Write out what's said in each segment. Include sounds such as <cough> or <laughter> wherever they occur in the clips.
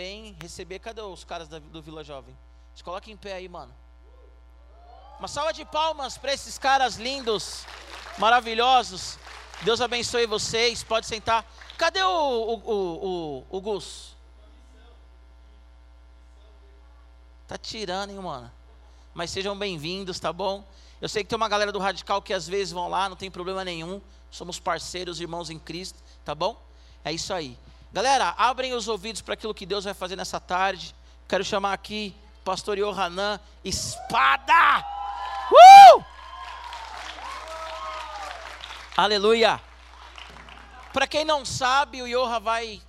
também receber. Cadê os caras da, do Vila Jovem? Se coloca em pé aí, mano. Uma salva de palmas para esses caras lindos, maravilhosos. Deus abençoe vocês. Pode sentar. Cadê o, o, o, o, o Gus? Tá tirando, hein, mano? Mas sejam bem-vindos, tá bom? Eu sei que tem uma galera do Radical que às vezes vão lá, não tem problema nenhum. Somos parceiros, irmãos em Cristo, tá bom? É isso aí. Galera, abrem os ouvidos para aquilo que Deus vai fazer nessa tarde. Quero chamar aqui o pastor Yohanan, espada! Uh! Aleluia! Para quem não sabe, o Yoha vai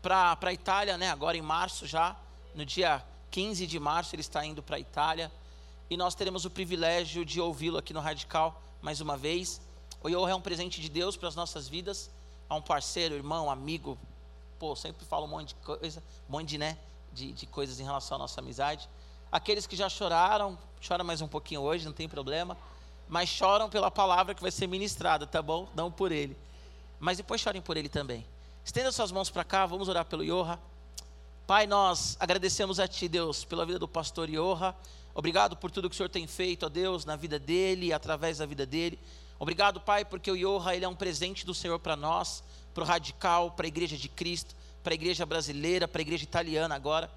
para a Itália, né? Agora em março já, no dia 15 de março ele está indo para a Itália. E nós teremos o privilégio de ouvi-lo aqui no Radical mais uma vez. O Yoha é um presente de Deus para as nossas vidas. É um parceiro, irmão, amigo, pô, sempre falo um monte de coisa, um monte de, né, de, de coisas em relação à nossa amizade. Aqueles que já choraram, choram mais um pouquinho hoje, não tem problema, mas choram pela palavra que vai ser ministrada, tá bom? Não por ele. Mas depois chorem por ele também. Estenda suas mãos para cá, vamos orar pelo Yoha. Pai, nós agradecemos a Ti, Deus, pela vida do pastor Yoha. Obrigado por tudo que o Senhor tem feito, ó Deus, na vida dele e através da vida dele. Obrigado, Pai, porque o Yoha ele é um presente do Senhor para nós para o radical, para a igreja de Cristo, para a igreja brasileira, para a igreja italiana agora.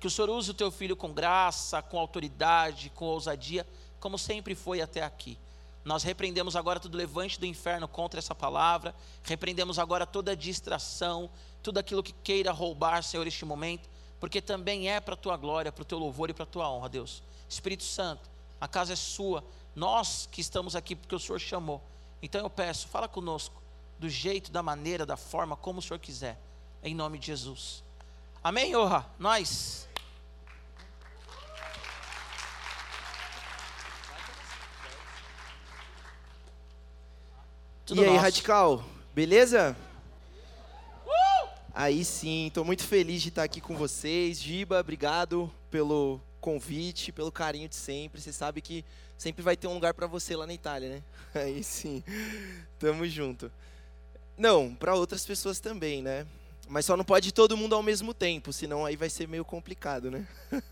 Que o Senhor use o teu filho com graça, com autoridade, com ousadia, como sempre foi até aqui. Nós repreendemos agora todo levante do inferno contra essa palavra, repreendemos agora toda distração, tudo aquilo que queira roubar, Senhor, este momento, porque também é para a tua glória, para o teu louvor e para a tua honra, Deus. Espírito Santo, a casa é sua, nós que estamos aqui porque o Senhor chamou. Então eu peço, fala conosco, do jeito, da maneira, da forma, como o Senhor quiser. Em nome de Jesus. Amém, honra? Nós. Tudo e aí, nosso. Radical? Beleza? Uh! Aí sim, estou muito feliz de estar aqui com vocês. Giba, obrigado pelo convite, pelo carinho de sempre. Você sabe que sempre vai ter um lugar para você lá na Itália, né? <laughs> Aí sim, tamo junto. Não, para outras pessoas também, né? Mas só não pode todo mundo ao mesmo tempo, senão aí vai ser meio complicado, né? <laughs>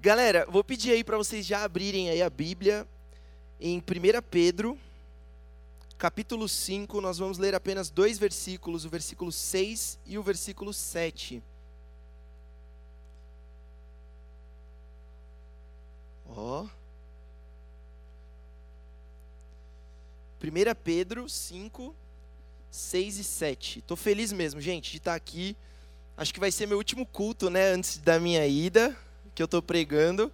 Galera, vou pedir aí para vocês já abrirem aí a Bíblia em 1 Pedro, capítulo 5, nós vamos ler apenas dois versículos, o versículo 6 e o versículo 7. Ó. 1 Pedro 5, 6 e 7. Estou feliz mesmo, gente, de estar aqui. Acho que vai ser meu último culto, né, antes da minha ida, que eu estou pregando.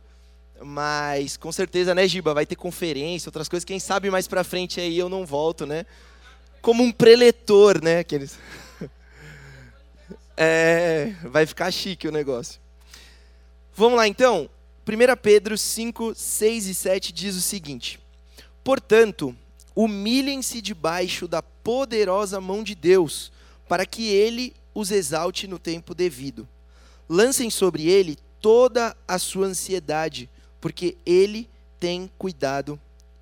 Mas com certeza, né, Giba, vai ter conferência, outras coisas. Quem sabe mais para frente aí eu não volto, né? Como um preletor, né, aqueles <laughs> É, vai ficar chique o negócio. Vamos lá então. 1 Pedro 5, 6 e 7 diz o seguinte: Portanto, humilhem-se debaixo da poderosa mão de Deus, para que ele os exalte no tempo devido. Lancem sobre ele toda a sua ansiedade, porque ele tem cuidado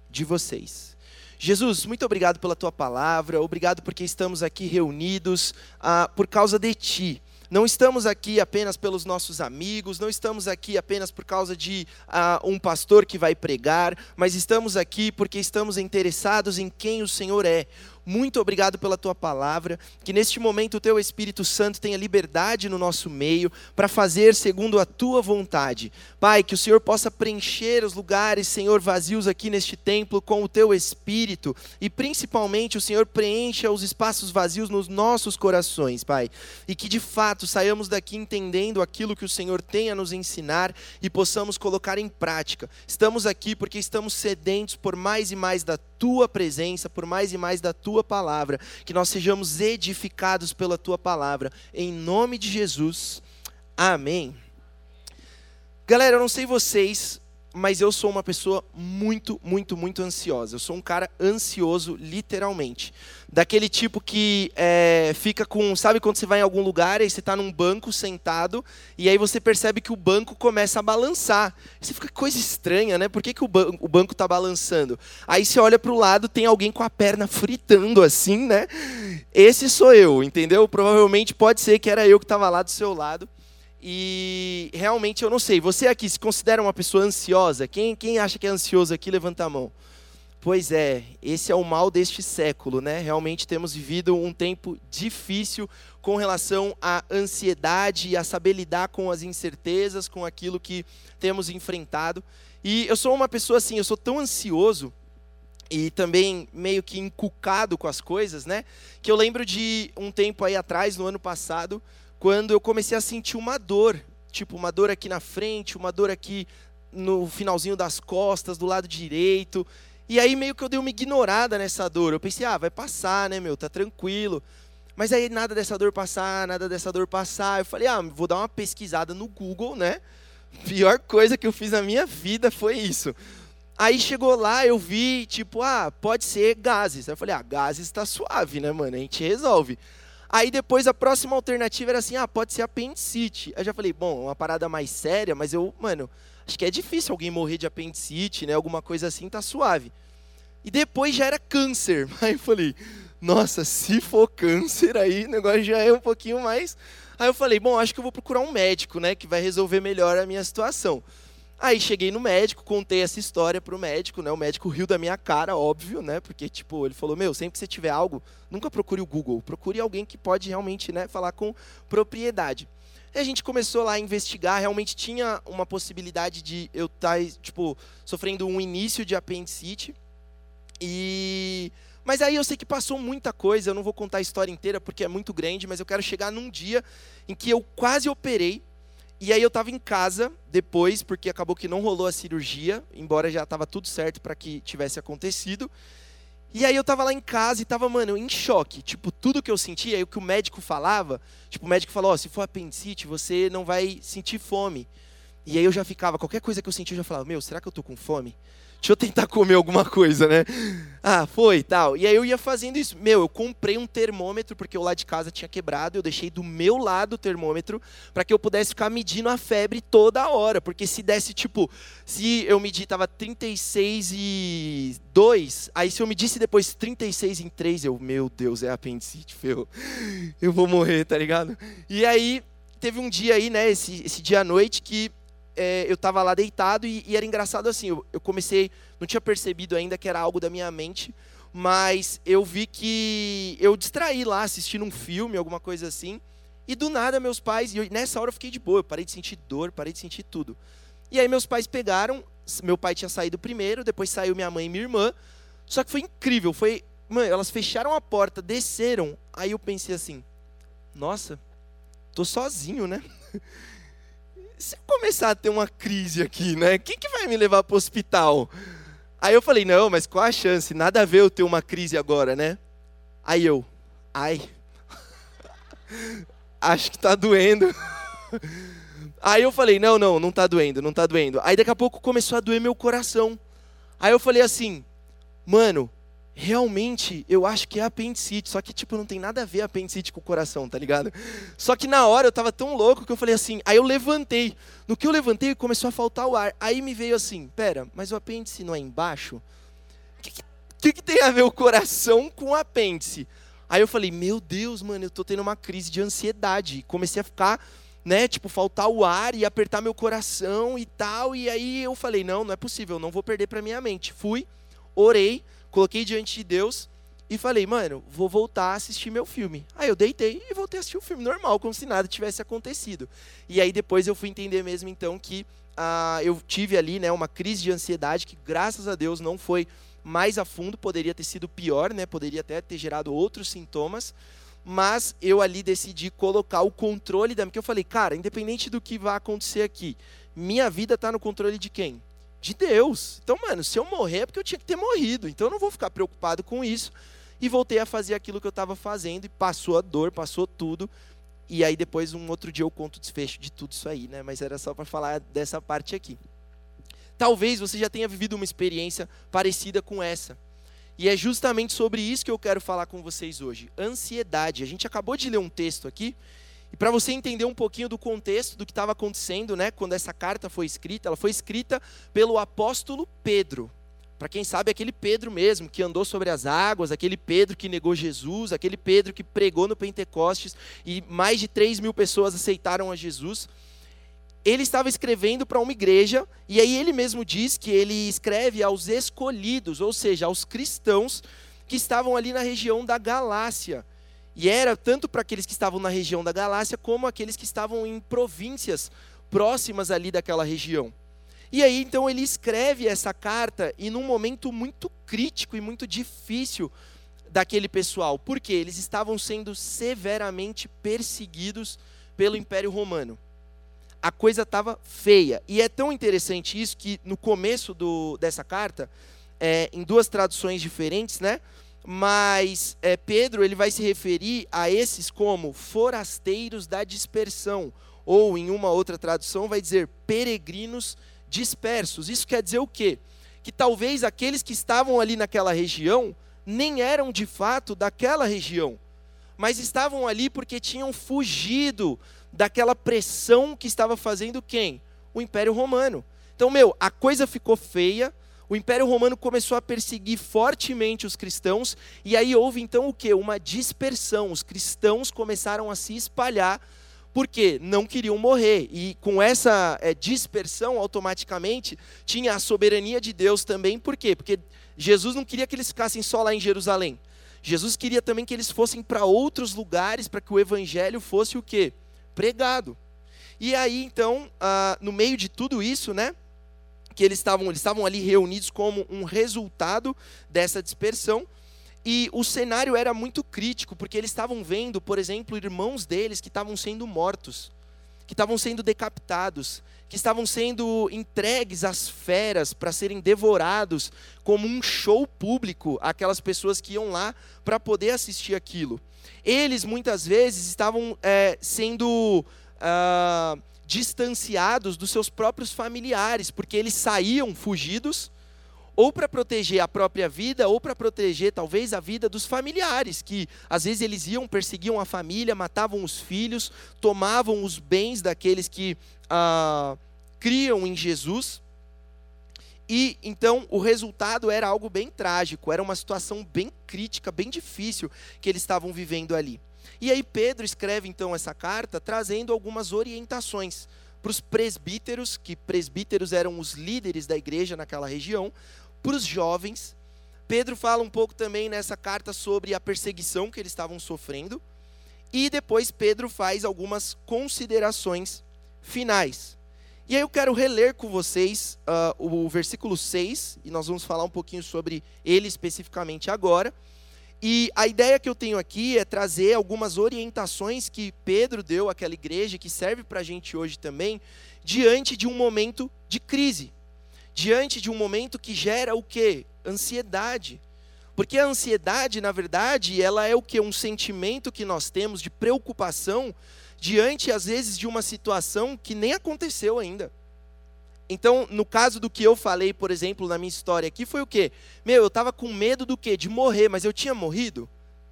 de vocês. Jesus, muito obrigado pela tua palavra, obrigado porque estamos aqui reunidos ah, por causa de ti. Não estamos aqui apenas pelos nossos amigos, não estamos aqui apenas por causa de uh, um pastor que vai pregar, mas estamos aqui porque estamos interessados em quem o Senhor é muito obrigado pela tua palavra. Que neste momento o teu Espírito Santo tenha liberdade no nosso meio para fazer segundo a tua vontade. Pai, que o Senhor possa preencher os lugares, Senhor, vazios aqui neste templo com o teu Espírito e principalmente o Senhor preencha os espaços vazios nos nossos corações, Pai. E que de fato saiamos daqui entendendo aquilo que o Senhor tem a nos ensinar e possamos colocar em prática. Estamos aqui porque estamos sedentos por mais e mais da tua presença, por mais e mais da tua palavra, que nós sejamos edificados pela tua palavra, em nome de Jesus. Amém. Galera, eu não sei vocês, mas eu sou uma pessoa muito, muito, muito ansiosa. Eu sou um cara ansioso, literalmente. Daquele tipo que é, fica com. Sabe quando você vai em algum lugar e você está num banco sentado e aí você percebe que o banco começa a balançar. Você fica coisa estranha, né? Por que, que o, ban o banco está balançando? Aí você olha para o lado, tem alguém com a perna fritando assim, né? Esse sou eu, entendeu? Provavelmente pode ser que era eu que estava lá do seu lado. E realmente eu não sei. Você aqui se considera uma pessoa ansiosa? Quem, quem acha que é ansioso aqui, levanta a mão. Pois é, esse é o mal deste século, né? Realmente temos vivido um tempo difícil com relação à ansiedade e a saber lidar com as incertezas, com aquilo que temos enfrentado. E eu sou uma pessoa assim, eu sou tão ansioso e também meio que encucado com as coisas, né? Que eu lembro de um tempo aí atrás, no ano passado, quando eu comecei a sentir uma dor, tipo uma dor aqui na frente, uma dor aqui no finalzinho das costas, do lado direito. E aí meio que eu dei uma ignorada nessa dor. Eu pensei, ah, vai passar, né, meu, tá tranquilo. Mas aí nada dessa dor passar, nada dessa dor passar. Eu falei, ah, vou dar uma pesquisada no Google, né? <laughs> Pior coisa que eu fiz na minha vida foi isso. Aí chegou lá, eu vi, tipo, ah, pode ser gases. Aí eu falei, ah, gases tá suave, né, mano? A gente resolve. Aí depois a próxima alternativa era assim, ah, pode ser apendicite. Aí eu já falei, bom, uma parada mais séria, mas eu, mano, acho que é difícil alguém morrer de apendicite, né? Alguma coisa assim, tá suave. E depois já era câncer. <laughs> Aí eu falei, nossa, se for câncer, aí o negócio já é um pouquinho mais. Aí eu falei, bom, acho que eu vou procurar um médico, né, que vai resolver melhor a minha situação. Aí cheguei no médico, contei essa história pro médico, né? O médico riu da minha cara, óbvio, né? Porque, tipo, ele falou, meu, sempre que você tiver algo, nunca procure o Google, procure alguém que pode realmente, né, falar com propriedade. E a gente começou lá a investigar, realmente tinha uma possibilidade de eu estar, tá, tipo, sofrendo um início de apendicite. E... Mas aí eu sei que passou muita coisa, eu não vou contar a história inteira porque é muito grande, mas eu quero chegar num dia em que eu quase operei, e aí eu estava em casa depois, porque acabou que não rolou a cirurgia, embora já estava tudo certo para que tivesse acontecido. E aí eu estava lá em casa e estava, mano, em choque. Tipo, tudo que eu sentia, aí o que o médico falava, tipo, o médico falou, oh, se for apendicite, você não vai sentir fome. E aí eu já ficava, qualquer coisa que eu sentia, eu já falava, meu, será que eu tô com fome? Deixa eu tentar comer alguma coisa, né? Ah, foi, tal. E aí eu ia fazendo isso. Meu, eu comprei um termômetro porque o lado de casa tinha quebrado, eu deixei do meu lado o termômetro para que eu pudesse ficar medindo a febre toda hora, porque se desse tipo, se eu medir tava 36 e 2, aí se eu medisse depois 36 em 3, eu, meu Deus, é apendicite, ferro. Eu vou morrer, tá ligado? E aí teve um dia aí, né, esse, esse dia à noite que é, eu estava lá deitado e, e, era engraçado assim, eu, eu, comecei, não tinha percebido ainda que era algo da minha mente, mas eu vi que eu distraí lá assistindo um filme, alguma coisa assim, e do nada meus pais, e eu, nessa hora eu fiquei de boa, eu parei de sentir dor, parei de sentir tudo. E aí meus pais pegaram, meu pai tinha saído primeiro, depois saiu minha mãe e minha irmã, só que foi incrível, foi, mano, elas fecharam a porta, desceram, aí eu pensei assim, nossa, tô sozinho, né? <laughs> se eu começar a ter uma crise aqui, né? Quem que vai me levar para o hospital? Aí eu falei, não, mas qual a chance? Nada a ver eu ter uma crise agora, né? Aí eu, ai, <laughs> acho que tá doendo. <laughs> Aí eu falei, não, não, não tá doendo, não tá doendo. Aí daqui a pouco começou a doer meu coração. Aí eu falei assim, mano, realmente eu acho que é apendicite, só que tipo não tem nada a ver apendicite com o coração, tá ligado? Só que na hora eu tava tão louco que eu falei assim, aí eu levantei. No que eu levantei começou a faltar o ar. Aí me veio assim, pera, mas o apêndice não é embaixo? O que, que, que, tem a ver o coração com o apêndice? Aí eu falei, meu Deus, mano, eu tô tendo uma crise de ansiedade. Comecei a ficar, né, tipo, faltar o ar e apertar meu coração e tal. E aí eu falei, não, não é possível, não vou perder pra minha mente. Fui, orei, coloquei diante de Deus e falei, mano, vou voltar a assistir meu filme. Aí eu deitei e voltei a assistir o filme normal, como se nada tivesse acontecido. E aí depois eu fui entender mesmo então que ah, eu tive ali né, uma crise de ansiedade que graças a Deus não foi mais a fundo, poderia ter sido pior, né? Poderia até ter gerado outros sintomas. Mas eu ali decidi colocar o controle da. Porque eu falei, cara, independente do que vai acontecer aqui, minha vida está no controle de quem? De Deus. Então, mano, se eu morrer é porque eu tinha que ter morrido. Então eu não vou ficar preocupado com isso. E voltei a fazer aquilo que eu estava fazendo e passou a dor, passou tudo. E aí depois um outro dia eu conto o desfecho de tudo isso aí, né? Mas era só para falar dessa parte aqui. Talvez você já tenha vivido uma experiência parecida com essa. E é justamente sobre isso que eu quero falar com vocês hoje. Ansiedade. A gente acabou de ler um texto aqui e para você entender um pouquinho do contexto do que estava acontecendo, né, quando essa carta foi escrita, ela foi escrita pelo apóstolo Pedro. Para quem sabe, aquele Pedro mesmo, que andou sobre as águas, aquele Pedro que negou Jesus, aquele Pedro que pregou no Pentecostes e mais de 3 mil pessoas aceitaram a Jesus. ele estava escrevendo para uma igreja, e aí ele mesmo diz que ele escreve aos escolhidos, ou seja, aos cristãos que estavam ali na região da Galácia. E era tanto para aqueles que estavam na região da Galácia, como aqueles que estavam em províncias próximas ali daquela região. E aí então ele escreve essa carta e num momento muito crítico e muito difícil daquele pessoal, porque eles estavam sendo severamente perseguidos pelo Império Romano a coisa estava feia. E é tão interessante isso que no começo do, dessa carta, é, em duas traduções diferentes, né? Mas é, Pedro ele vai se referir a esses como forasteiros da dispersão, ou em uma outra tradução vai dizer peregrinos dispersos. Isso quer dizer o quê? Que talvez aqueles que estavam ali naquela região nem eram de fato daquela região, mas estavam ali porque tinham fugido daquela pressão que estava fazendo quem? O Império Romano. Então, meu, a coisa ficou feia, o Império Romano começou a perseguir fortemente os cristãos, e aí houve então o que? Uma dispersão. Os cristãos começaram a se espalhar porque não queriam morrer. E com essa é, dispersão, automaticamente, tinha a soberania de Deus também. Por quê? Porque Jesus não queria que eles ficassem só lá em Jerusalém. Jesus queria também que eles fossem para outros lugares para que o evangelho fosse o quê? pregado. E aí, então, ah, no meio de tudo isso, né, que eles estavam, eles estavam ali reunidos como um resultado dessa dispersão, e o cenário era muito crítico, porque eles estavam vendo, por exemplo, irmãos deles que estavam sendo mortos, que estavam sendo decapitados, que estavam sendo entregues às feras para serem devorados como um show público aquelas pessoas que iam lá para poder assistir aquilo. Eles muitas vezes estavam é, sendo uh, distanciados dos seus próprios familiares, porque eles saíam fugidos, ou para proteger a própria vida, ou para proteger talvez a vida dos familiares, que às vezes eles iam, perseguiam a família, matavam os filhos, tomavam os bens daqueles que uh, criam em Jesus. E então o resultado era algo bem trágico, era uma situação bem crítica, bem difícil que eles estavam vivendo ali. E aí Pedro escreve então essa carta trazendo algumas orientações para os presbíteros, que presbíteros eram os líderes da igreja naquela região, para os jovens. Pedro fala um pouco também nessa carta sobre a perseguição que eles estavam sofrendo. E depois Pedro faz algumas considerações finais. E aí eu quero reler com vocês uh, o versículo 6, e nós vamos falar um pouquinho sobre ele especificamente agora. E a ideia que eu tenho aqui é trazer algumas orientações que Pedro deu àquela igreja, que serve para a gente hoje também, diante de um momento de crise. Diante de um momento que gera o quê? Ansiedade. Porque a ansiedade, na verdade, ela é o que? Um sentimento que nós temos de preocupação diante, às vezes, de uma situação que nem aconteceu ainda. Então, no caso do que eu falei, por exemplo, na minha história aqui, foi o quê? Meu, eu estava com medo do quê? De morrer, mas eu tinha morrido?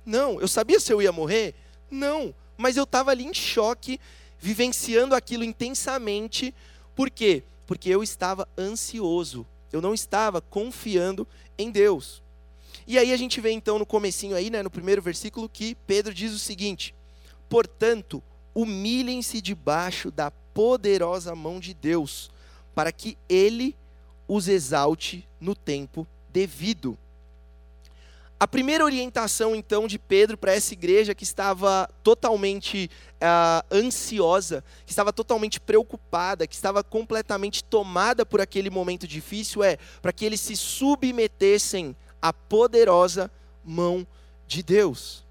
Não. Eu sabia se eu ia morrer? Não. Mas eu estava ali em choque, vivenciando aquilo intensamente. Por quê? Porque eu estava ansioso. Eu não estava confiando em Deus. E aí a gente vê então no comecinho aí, né, no primeiro versículo, que Pedro diz o seguinte: Portanto, humilhem-se debaixo da poderosa mão de Deus, para que ele os exalte no tempo devido. A primeira orientação, então, de Pedro para essa igreja que estava totalmente uh, ansiosa, que estava totalmente preocupada, que estava completamente tomada por aquele momento difícil, é para que eles se submetessem à poderosa mão de Deus.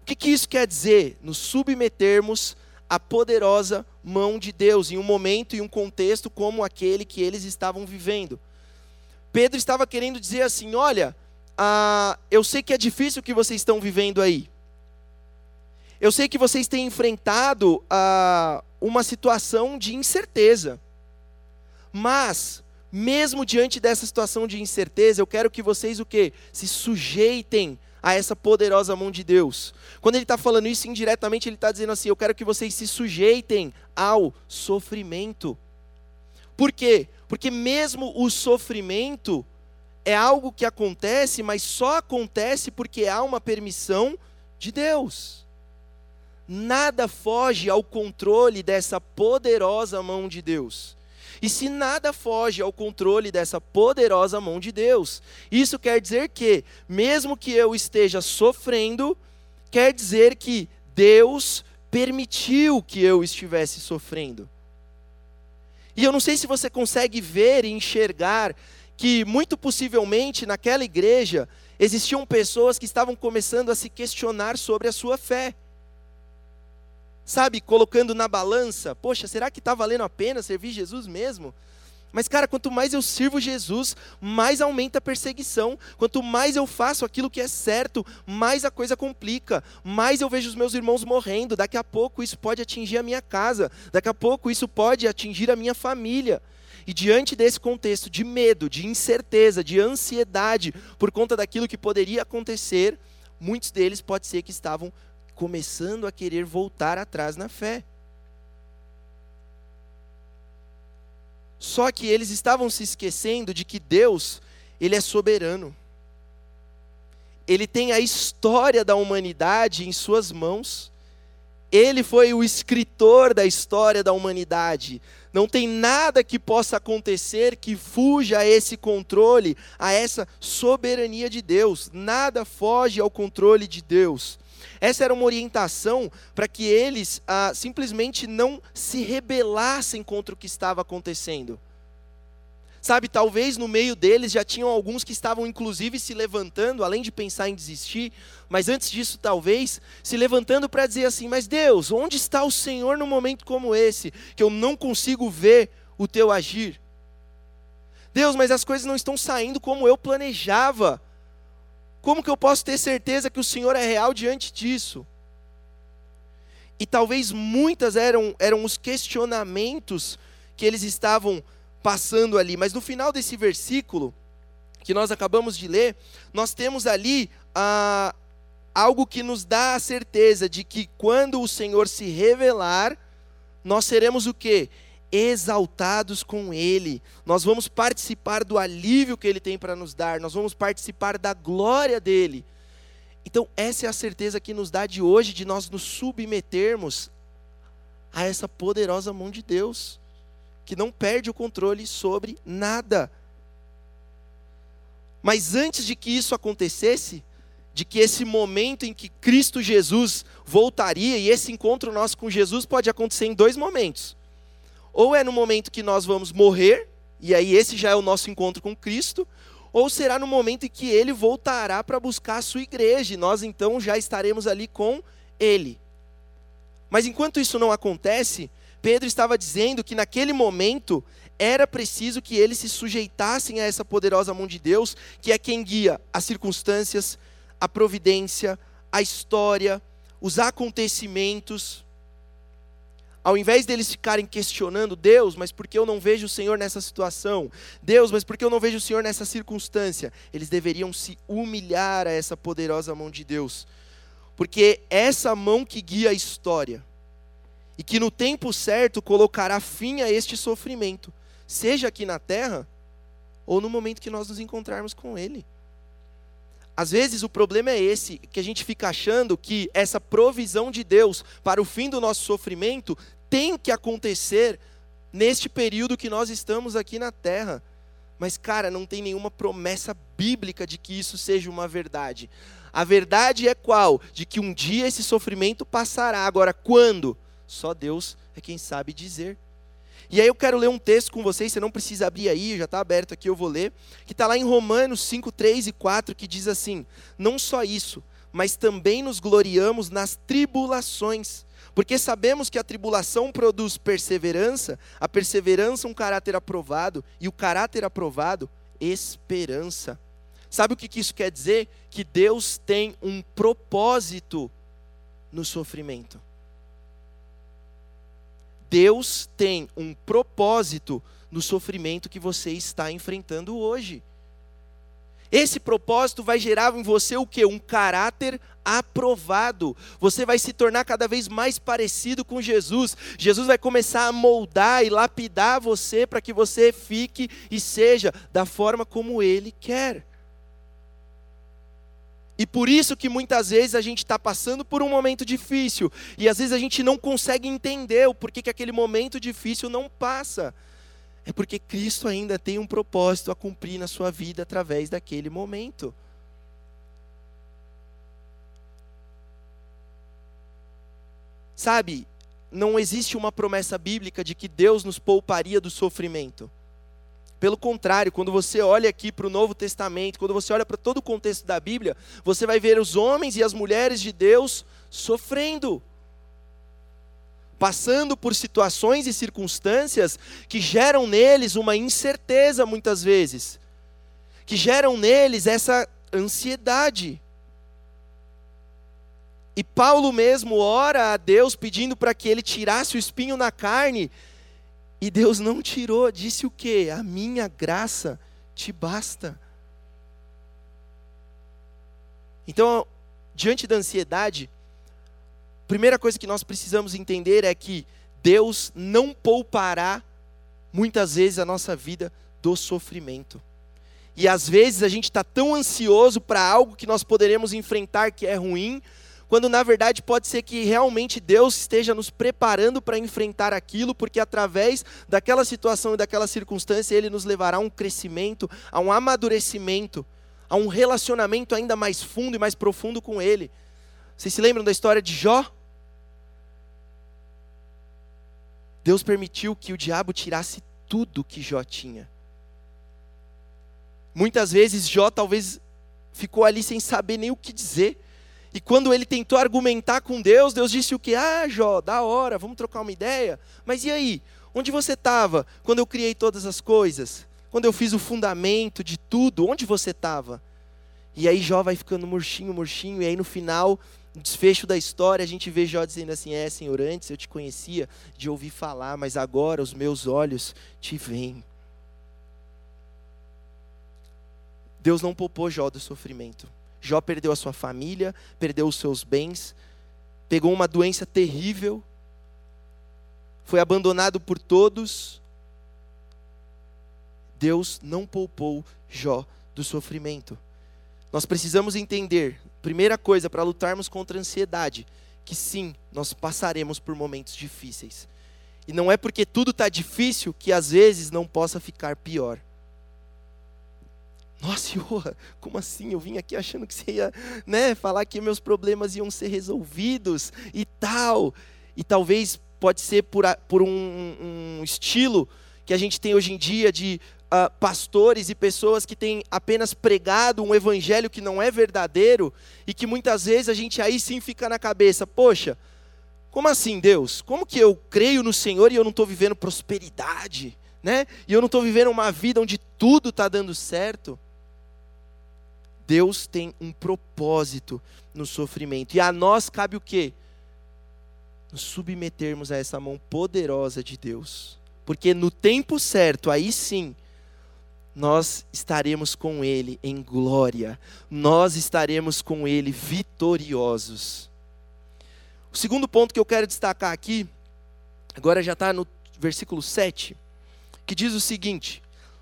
O que, que isso quer dizer? Nos submetermos à poderosa mão de Deus, em um momento e um contexto como aquele que eles estavam vivendo. Pedro estava querendo dizer assim: olha, ah, eu sei que é difícil o que vocês estão vivendo aí. Eu sei que vocês têm enfrentado ah, uma situação de incerteza. Mas, mesmo diante dessa situação de incerteza, eu quero que vocês o quê? Se sujeitem a essa poderosa mão de Deus. Quando ele está falando isso indiretamente, ele está dizendo assim: Eu quero que vocês se sujeitem ao sofrimento. Por quê? Porque mesmo o sofrimento é algo que acontece, mas só acontece porque há uma permissão de Deus. nada foge ao controle dessa poderosa mão de Deus. E se nada foge ao controle dessa poderosa mão de Deus, isso quer dizer que, mesmo que eu esteja sofrendo, quer dizer que Deus permitiu que eu estivesse sofrendo. E eu não sei se você consegue ver e enxergar que, muito possivelmente, naquela igreja, existiam pessoas que estavam começando a se questionar sobre a sua fé sabe, colocando na balança, poxa, será que está valendo a pena servir Jesus mesmo? Mas, cara, quanto mais eu sirvo Jesus, mais aumenta a perseguição. Quanto mais eu faço aquilo que é certo, mais a coisa complica. Mais eu vejo os meus irmãos morrendo. Daqui a pouco isso pode atingir a minha casa. Daqui a pouco isso pode atingir a minha família. E diante desse contexto de medo, de incerteza, de ansiedade por conta daquilo que poderia acontecer, muitos deles pode ser que estavam começando a querer voltar atrás na fé. Só que eles estavam se esquecendo de que Deus, ele é soberano. Ele tem a história da humanidade em suas mãos. Ele foi o escritor da história da humanidade. Não tem nada que possa acontecer que fuja a esse controle, a essa soberania de Deus. Nada foge ao controle de Deus. Essa era uma orientação para que eles ah, simplesmente não se rebelassem contra o que estava acontecendo. Sabe, talvez no meio deles já tinham alguns que estavam inclusive se levantando, além de pensar em desistir, mas antes disso, talvez, se levantando para dizer assim: Mas Deus, onde está o Senhor num momento como esse, que eu não consigo ver o teu agir? Deus, mas as coisas não estão saindo como eu planejava. Como que eu posso ter certeza que o Senhor é real diante disso? E talvez muitas eram, eram os questionamentos que eles estavam passando ali, mas no final desse versículo, que nós acabamos de ler, nós temos ali ah, algo que nos dá a certeza de que quando o Senhor se revelar, nós seremos o que? Exaltados com Ele. Nós vamos participar do alívio que Ele tem para nos dar, nós vamos participar da glória dele. Então, essa é a certeza que nos dá de hoje de nós nos submetermos a essa poderosa mão de Deus, que não perde o controle sobre nada. Mas antes de que isso acontecesse, de que esse momento em que Cristo Jesus voltaria, e esse encontro nosso com Jesus pode acontecer em dois momentos. Ou é no momento que nós vamos morrer, e aí esse já é o nosso encontro com Cristo, ou será no momento em que ele voltará para buscar a sua igreja, e nós então já estaremos ali com ele. Mas enquanto isso não acontece, Pedro estava dizendo que naquele momento era preciso que eles se sujeitassem a essa poderosa mão de Deus, que é quem guia as circunstâncias, a providência, a história, os acontecimentos ao invés deles ficarem questionando Deus, mas por que eu não vejo o Senhor nessa situação? Deus, mas por que eu não vejo o Senhor nessa circunstância? Eles deveriam se humilhar a essa poderosa mão de Deus, porque essa mão que guia a história e que no tempo certo colocará fim a este sofrimento, seja aqui na terra ou no momento que nós nos encontrarmos com Ele. Às vezes o problema é esse, que a gente fica achando que essa provisão de Deus para o fim do nosso sofrimento tem que acontecer neste período que nós estamos aqui na terra. Mas, cara, não tem nenhuma promessa bíblica de que isso seja uma verdade. A verdade é qual? De que um dia esse sofrimento passará. Agora, quando? Só Deus é quem sabe dizer. E aí eu quero ler um texto com vocês, você não precisa abrir aí, já está aberto aqui, eu vou ler, que está lá em Romanos 5, 3 e 4, que diz assim: Não só isso, mas também nos gloriamos nas tribulações, porque sabemos que a tribulação produz perseverança, a perseverança um caráter aprovado, e o caráter aprovado, esperança. Sabe o que isso quer dizer? Que Deus tem um propósito no sofrimento. Deus tem um propósito no sofrimento que você está enfrentando hoje. Esse propósito vai gerar em você o que? Um caráter aprovado. Você vai se tornar cada vez mais parecido com Jesus. Jesus vai começar a moldar e lapidar você para que você fique e seja da forma como Ele quer. E por isso que muitas vezes a gente está passando por um momento difícil. E às vezes a gente não consegue entender o porquê que aquele momento difícil não passa. É porque Cristo ainda tem um propósito a cumprir na sua vida através daquele momento. Sabe, não existe uma promessa bíblica de que Deus nos pouparia do sofrimento. Pelo contrário, quando você olha aqui para o Novo Testamento, quando você olha para todo o contexto da Bíblia, você vai ver os homens e as mulheres de Deus sofrendo, passando por situações e circunstâncias que geram neles uma incerteza muitas vezes, que geram neles essa ansiedade. E Paulo mesmo ora a Deus pedindo para que ele tirasse o espinho na carne, e Deus não tirou, disse o quê? A minha graça te basta. Então, diante da ansiedade, primeira coisa que nós precisamos entender é que Deus não poupará muitas vezes a nossa vida do sofrimento. E às vezes a gente está tão ansioso para algo que nós poderemos enfrentar que é ruim, quando na verdade pode ser que realmente Deus esteja nos preparando para enfrentar aquilo, porque através daquela situação e daquela circunstância Ele nos levará a um crescimento, a um amadurecimento, a um relacionamento ainda mais fundo e mais profundo com Ele. Vocês se lembram da história de Jó? Deus permitiu que o diabo tirasse tudo que Jó tinha. Muitas vezes Jó talvez ficou ali sem saber nem o que dizer. E quando ele tentou argumentar com Deus, Deus disse o que? Ah, Jó, da hora, vamos trocar uma ideia. Mas e aí? Onde você estava quando eu criei todas as coisas? Quando eu fiz o fundamento de tudo, onde você estava? E aí Jó vai ficando murchinho, murchinho, e aí no final, desfecho da história, a gente vê Jó dizendo assim: É, Senhor, antes eu te conhecia de ouvir falar, mas agora os meus olhos te veem. Deus não poupou Jó do sofrimento. Jó perdeu a sua família, perdeu os seus bens, pegou uma doença terrível, foi abandonado por todos. Deus não poupou Jó do sofrimento. Nós precisamos entender, primeira coisa, para lutarmos contra a ansiedade, que sim, nós passaremos por momentos difíceis. E não é porque tudo está difícil que às vezes não possa ficar pior. Nossa, <laughs> Iorra, como assim? Eu vim aqui achando que você ia né, falar que meus problemas iam ser resolvidos e tal. E talvez pode ser por, por um, um, estilo que a gente tem hoje em dia de uh, pastores e pessoas que têm apenas pregado um evangelho que não é verdadeiro e que muitas vezes a gente aí sim fica na cabeça, poxa, como assim Deus? Como que eu creio no Senhor e eu não estou vivendo prosperidade? Né? E eu não estou vivendo uma vida onde tudo está dando certo? Deus tem um propósito no sofrimento. E a nós cabe o quê? Nos submetermos a essa mão poderosa de Deus. Porque no tempo certo, aí sim, nós estaremos com Ele em glória. Nós estaremos com Ele vitoriosos. O segundo ponto que eu quero destacar aqui, agora já está no versículo 7, que diz o seguinte: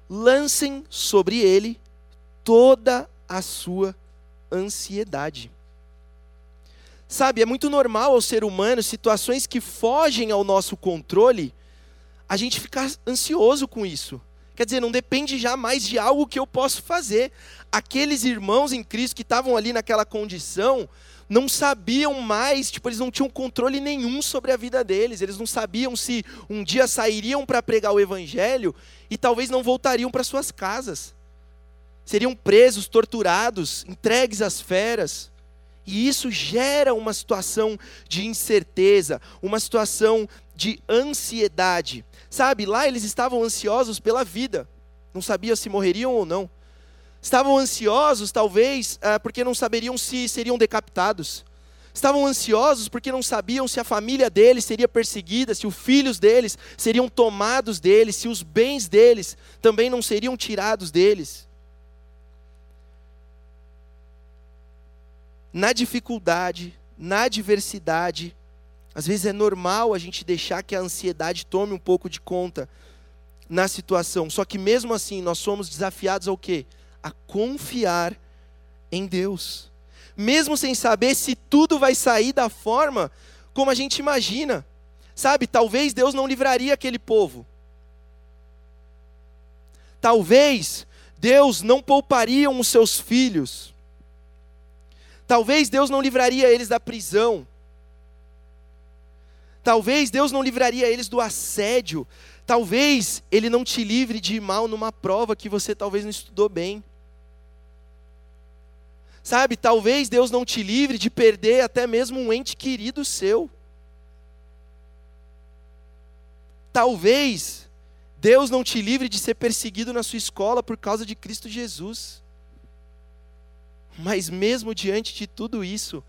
lancem sobre ele toda a sua ansiedade. Sabe, é muito normal ao ser humano, situações que fogem ao nosso controle, a gente ficar ansioso com isso. Quer dizer, não depende jamais de algo que eu posso fazer. Aqueles irmãos em Cristo que estavam ali naquela condição, não sabiam mais, tipo, eles não tinham controle nenhum sobre a vida deles. Eles não sabiam se um dia sairiam para pregar o evangelho e talvez não voltariam para suas casas seriam presos, torturados, entregues às feras. E isso gera uma situação de incerteza, uma situação de ansiedade. Sabe, lá eles estavam ansiosos pela vida, não sabiam se morreriam ou não. Estavam ansiosos, talvez, ah, porque não saberiam se seriam decapitados. Estavam ansiosos porque não sabiam se a família deles seria perseguida, se os filhos deles seriam tomados deles, se os bens deles também não seriam tirados deles. na dificuldade, na adversidade, às vezes é normal a gente deixar que a ansiedade tome um pouco de conta na situação. Só que mesmo assim nós somos desafiados ao quê? A confiar em Deus. mesmo sem saber se tudo vai sair da forma como a gente imagina. Sabe, talvez Deus não livraria aquele povo. Talvez Deus não pouparia os seus filhos. Talvez Deus não livraria eles da prisão. Talvez Deus não livraria eles do assédio. Talvez Ele não te livre de mal numa prova que você talvez não estudou bem. Sabe, talvez Deus não te livre de perder até mesmo um ente querido seu. Talvez Deus não te livre de ser perseguido na sua escola por causa de Cristo Jesus. Mas mesmo diante de tudo isso,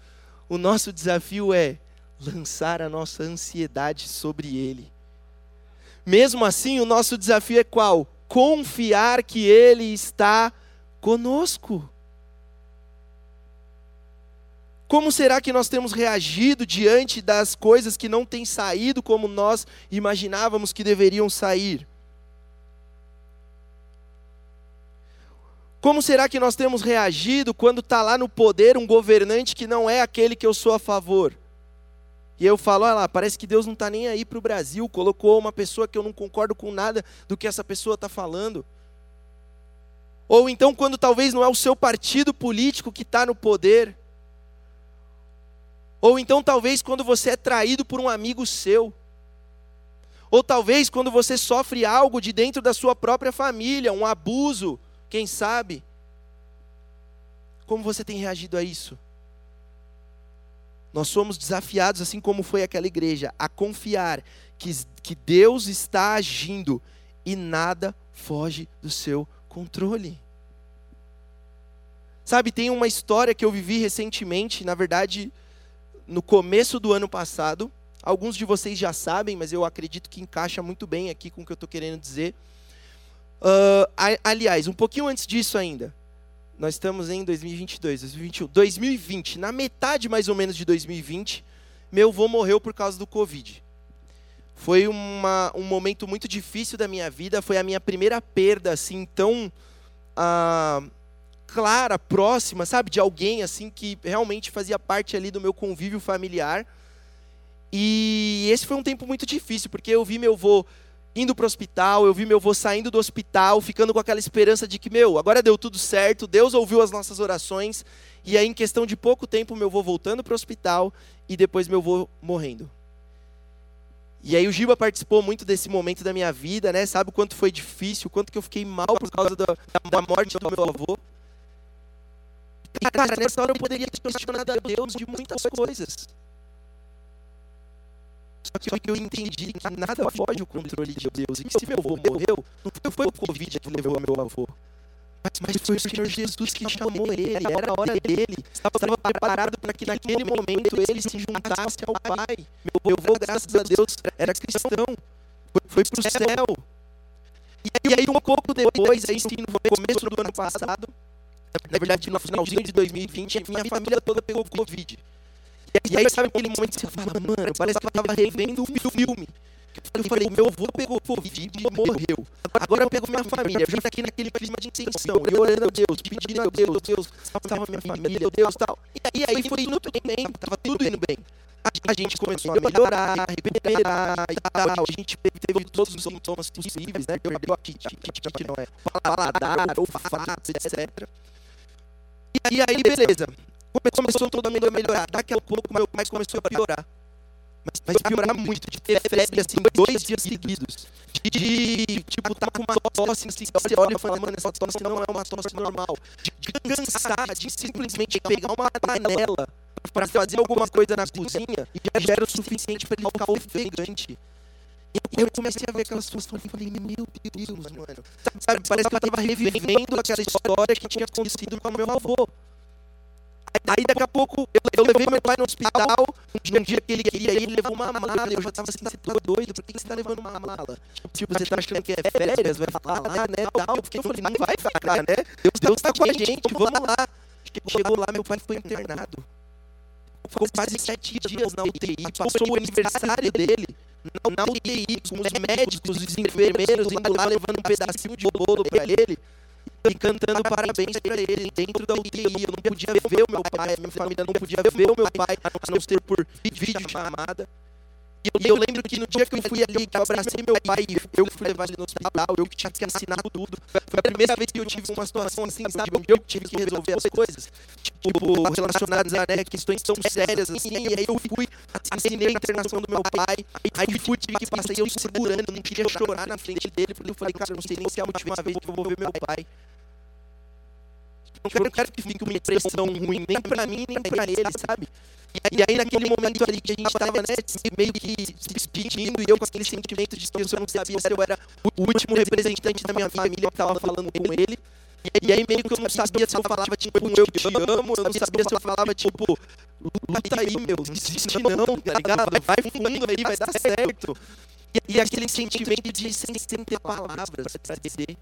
o nosso desafio é lançar a nossa ansiedade sobre Ele. Mesmo assim, o nosso desafio é qual? Confiar que Ele está conosco. Como será que nós temos reagido diante das coisas que não têm saído como nós imaginávamos que deveriam sair? Como será que nós temos reagido quando está lá no poder um governante que não é aquele que eu sou a favor? E eu falo, olha lá, parece que Deus não está nem aí para o Brasil, colocou uma pessoa que eu não concordo com nada do que essa pessoa está falando. Ou então, quando talvez não é o seu partido político que está no poder. Ou então, talvez, quando você é traído por um amigo seu. Ou talvez, quando você sofre algo de dentro da sua própria família, um abuso quem sabe? Como você tem reagido a isso? Nós somos desafiados, assim como foi aquela igreja, a confiar que, que Deus está agindo e nada foge do seu controle. Sabe, tem uma história que eu vivi recentemente, na verdade, no começo do ano passado. Alguns de vocês já sabem, mas eu acredito que encaixa muito bem aqui com o que eu estou querendo dizer. Uh, aliás, um pouquinho antes disso ainda, nós estamos em 2022, 2021, 2020, na metade mais ou menos de 2020, meu avô morreu por causa do Covid. Foi uma, um momento muito difícil da minha vida, foi a minha primeira perda assim tão uh, clara, próxima, sabe, de alguém assim que realmente fazia parte ali do meu convívio familiar. E esse foi um tempo muito difícil, porque eu vi meu avô indo para o hospital, eu vi meu avô saindo do hospital, ficando com aquela esperança de que, meu, agora deu tudo certo, Deus ouviu as nossas orações, e aí em questão de pouco tempo meu avô voltando para o hospital e depois meu avô morrendo. E aí o Giba participou muito desse momento da minha vida, né? Sabe o quanto foi difícil, o quanto que eu fiquei mal por causa da, da morte do meu avô. E cara, nessa hora eu poderia ter questionado a Deus de muitas coisas. Só que eu entendi que nada foge ao controle de Deus. E que se meu avô morreu, não foi o Covid que levou meu avô. Mas, foi o Senhor Jesus que chamou ele, era a hora dele. Estava preparado para que naquele momento ele se juntasse ao Pai. Meu avô, graças a Deus, era cristão. Foi para o céu. E aí, um pouco depois, aí sim, no começo do ano passado, na verdade, no finalzinho de 2020, a minha família toda pegou Covid. E aí, sabe aquele momento que você fala, mano, parece que eu tava revendo um filme. Eu falei, meu avô pegou Covid e morreu. Agora eu pego minha família. Já aqui naquele clima de intenção. Eu orando a Deus, pedindo a Deus, Deus, salva minha família, Deus tal. E aí foi indo tudo bem, tava tudo indo bem. A gente começou a melhorar, a recuperar e tal. A gente teve todos os sintomas possíveis, né? Perdeu o apetite, não é paladar, olfato, etc. E aí, beleza começou mundo a melhorar. Daqui a pouco, mas começou a piorar. Mas, mas piorar muito, de ter febre assim dois dias seguidos. De, de tipo, tá com uma tosse, assim, você olha e fala, mano, essa tosse não é uma tosse normal. De cansar, de simplesmente pegar uma panela para fazer alguma coisa na cozinha e já era o suficiente para ele ficar ofegante. Eu comecei a ver aquelas situação e falei, meu Deus, mano. Sabe, parece que eu tava revivendo aquela história que tinha acontecido com meu avô. Aí daqui a pouco eu, eu levei meu pai no hospital. Um dia que ele queria ir, ele levou uma mala. Eu já tava assim, você tá doido? Por que você tá levando uma mala? Tipo, você tá achando que é férias? Vai falar lá, né? Tal. Eu fiquei falei, não vai ficar, né? Deus, Deus tá com a gente, vamos lá. Chegou lá, meu pai foi internado. Ficou quase sete dias na UTI. Passou o aniversário dele na UTI, com os médicos, os enfermeiros indo lá levando um pedacinho de bolo para ele. E cantando parabéns para ele dentro da UTI. Eu não podia ver o meu pai, a minha família não podia ver o meu pai, a não ser por vídeo chamada. E eu, e eu lembro que no dia que eu fui ali, que eu abracei meu pai, eu fui levar ele no hospital, eu que tinha que assinar tudo. Foi a primeira vez que eu tive uma situação assim, sabe? Eu tive que resolver as coisas, tipo, relacionadas a né, questões tão sérias assim. E aí eu fui, assinei a internação do meu pai, aí fui, tive que passar eu segurando, não queria chorar na frente dele, porque eu falei, cara, não sei nem se é a última vez que eu vou ver meu pai. Não quero que fique uma impressão ruim, nem pra mim, nem pra ele, sabe? E aí, naquele momento ali que a gente estava né, meio que se despedindo, e eu com aquele sentimento de que eu não sabia se eu era o último representante da minha família que estava falando com ele. E aí meio que eu não sabia se eu falava, tipo, eu te amo, eu não sabia se eu falava, tipo, luta aí, meu, desiste não, tá ligado? Vai fundo aí, vai dar certo. E, e aquele sentimento de sem, sem ter palavras para dizer.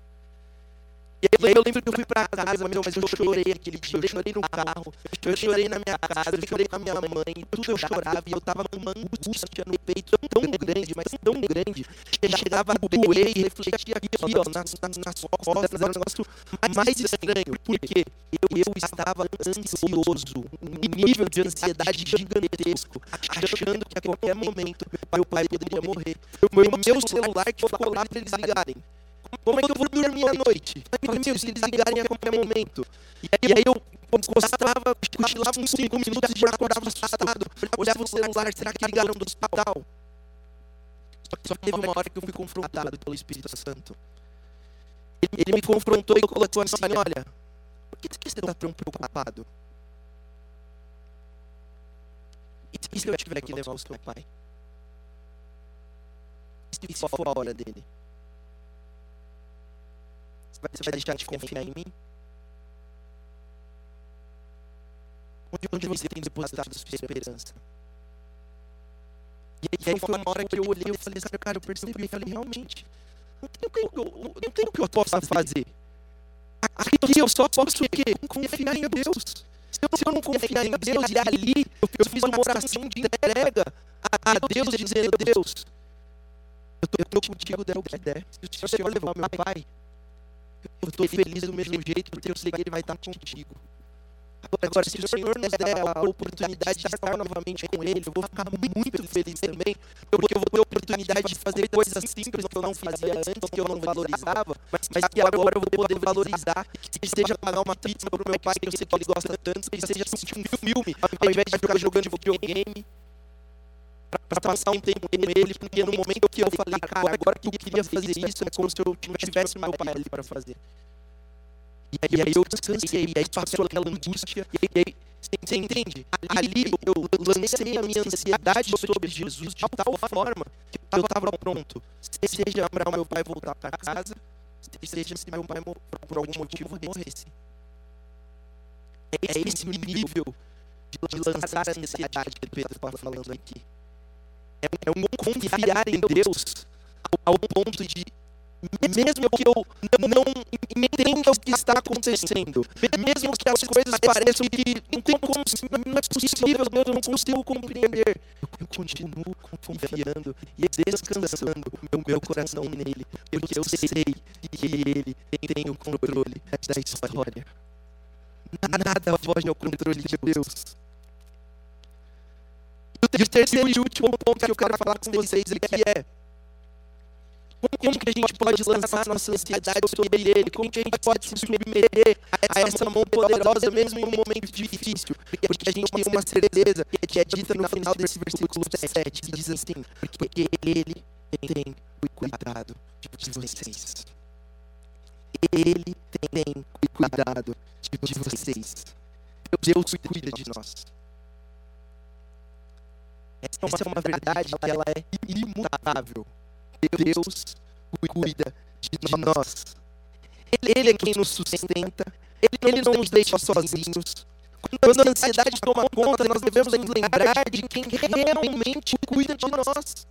E aí eu lembro que eu fui pra casa, meu, mas eu chorei aquele dia, eu chorei no carro, eu chorei na minha casa, eu chorei com a minha mãe, tudo eu chorava e eu tava com uma angústia no peito tão grande, mas tão grande, que chegava a doer e refletia aqui, ó, nas, nas, nas costas, era um negócio mais estranho, porque eu, eu estava ansioso, um nível de ansiedade gigantesco, achando que a qualquer momento meu pai poderia morrer. O meu celular que ficou lá pra eles ligarem. Como é que eu vou dormir à noite? Eu falei, meu, se eles ligarem a qualquer momento. E aí eu encostava, cochilava uns 5 minutos e já acordava assustado. Olhava o celular, será que ligaram do hospital? Só que teve uma hora que eu fui confrontado pelo Espírito Santo. Ele, ele me confrontou e colocou assim, olha, por que, que você está tão preocupado? E se eu tiver que levar o seu pai? E se for a hora dele? Você vai deixar de confiar em mim? Onde, onde você tem depositado sua esperança? E aí foi uma hora que eu olhei e falei, cara, eu percebi, e falei, realmente, não tem o que eu, não tem o que eu possa fazer. Aqui eu só posso o quê? Confiar em Deus. Se eu, se eu não confiar em Deus, e ali eu, eu fiz uma oração de entrega a, a Deus, dizendo, Deus, eu estou contigo, der o que der. Se o Senhor levar meu pai, eu estou feliz do mesmo jeito, porque eu sei que Ele vai estar contigo. Agora, se o Senhor nos der a oportunidade de estar novamente com Ele, eu vou ficar muito feliz também, porque eu vou ter a oportunidade de fazer coisas simples que eu não fazia antes, que eu não valorizava, mas que agora eu vou poder valorizar, que seja pagar uma pizza para o meu pai, que eu sei que ele gosta tanto, que seja assistir um filme, ao invés de ficar jogando videogame, para passar um tempo com ele, porque no momento que eu falei, cara, agora que eu queria fazer isso, é como se eu tivesse meu pai ali para fazer. E aí eu descansei, e aí passou aquela angústia, e aí, você entende? Ali eu lancei a minha ansiedade sobre Jesus de tal forma que eu estava pronto. Seja para meu pai voltar para casa, seja se meu pai por algum motivo morresse. É esse nível de lançar a ansiedade que Pedro está falando aqui é, é um confiar em Deus ao, ao ponto de mesmo que eu não entenda o que está acontecendo, mesmo que as coisas pareçam que não, tem como, não é possível, Deus, eu não consigo compreender, eu continuo confiando e descansando o meu coração nele, porque eu sei que ele tem o controle da história. Nada foge ao controle de Deus. O terceiro e último ponto que eu quero falar com vocês aqui é como que a gente pode lançar nossa ansiedade sobre ele? Como que a gente pode se submeter a essa mão poderosa mesmo em um momento difícil? Porque a gente tem uma certeza que é dita no final desse versículo 7, que diz assim, porque ele tem cuidado de vocês. Ele tem cuidado de vocês. Deus cuida de nós. Essa é uma verdade que ela é imutável. Deus cuida de nós. Ele é quem nos sustenta. Ele não nos deixa sozinhos. Quando a ansiedade toma conta, nós devemos lembrar de quem realmente cuida de nós.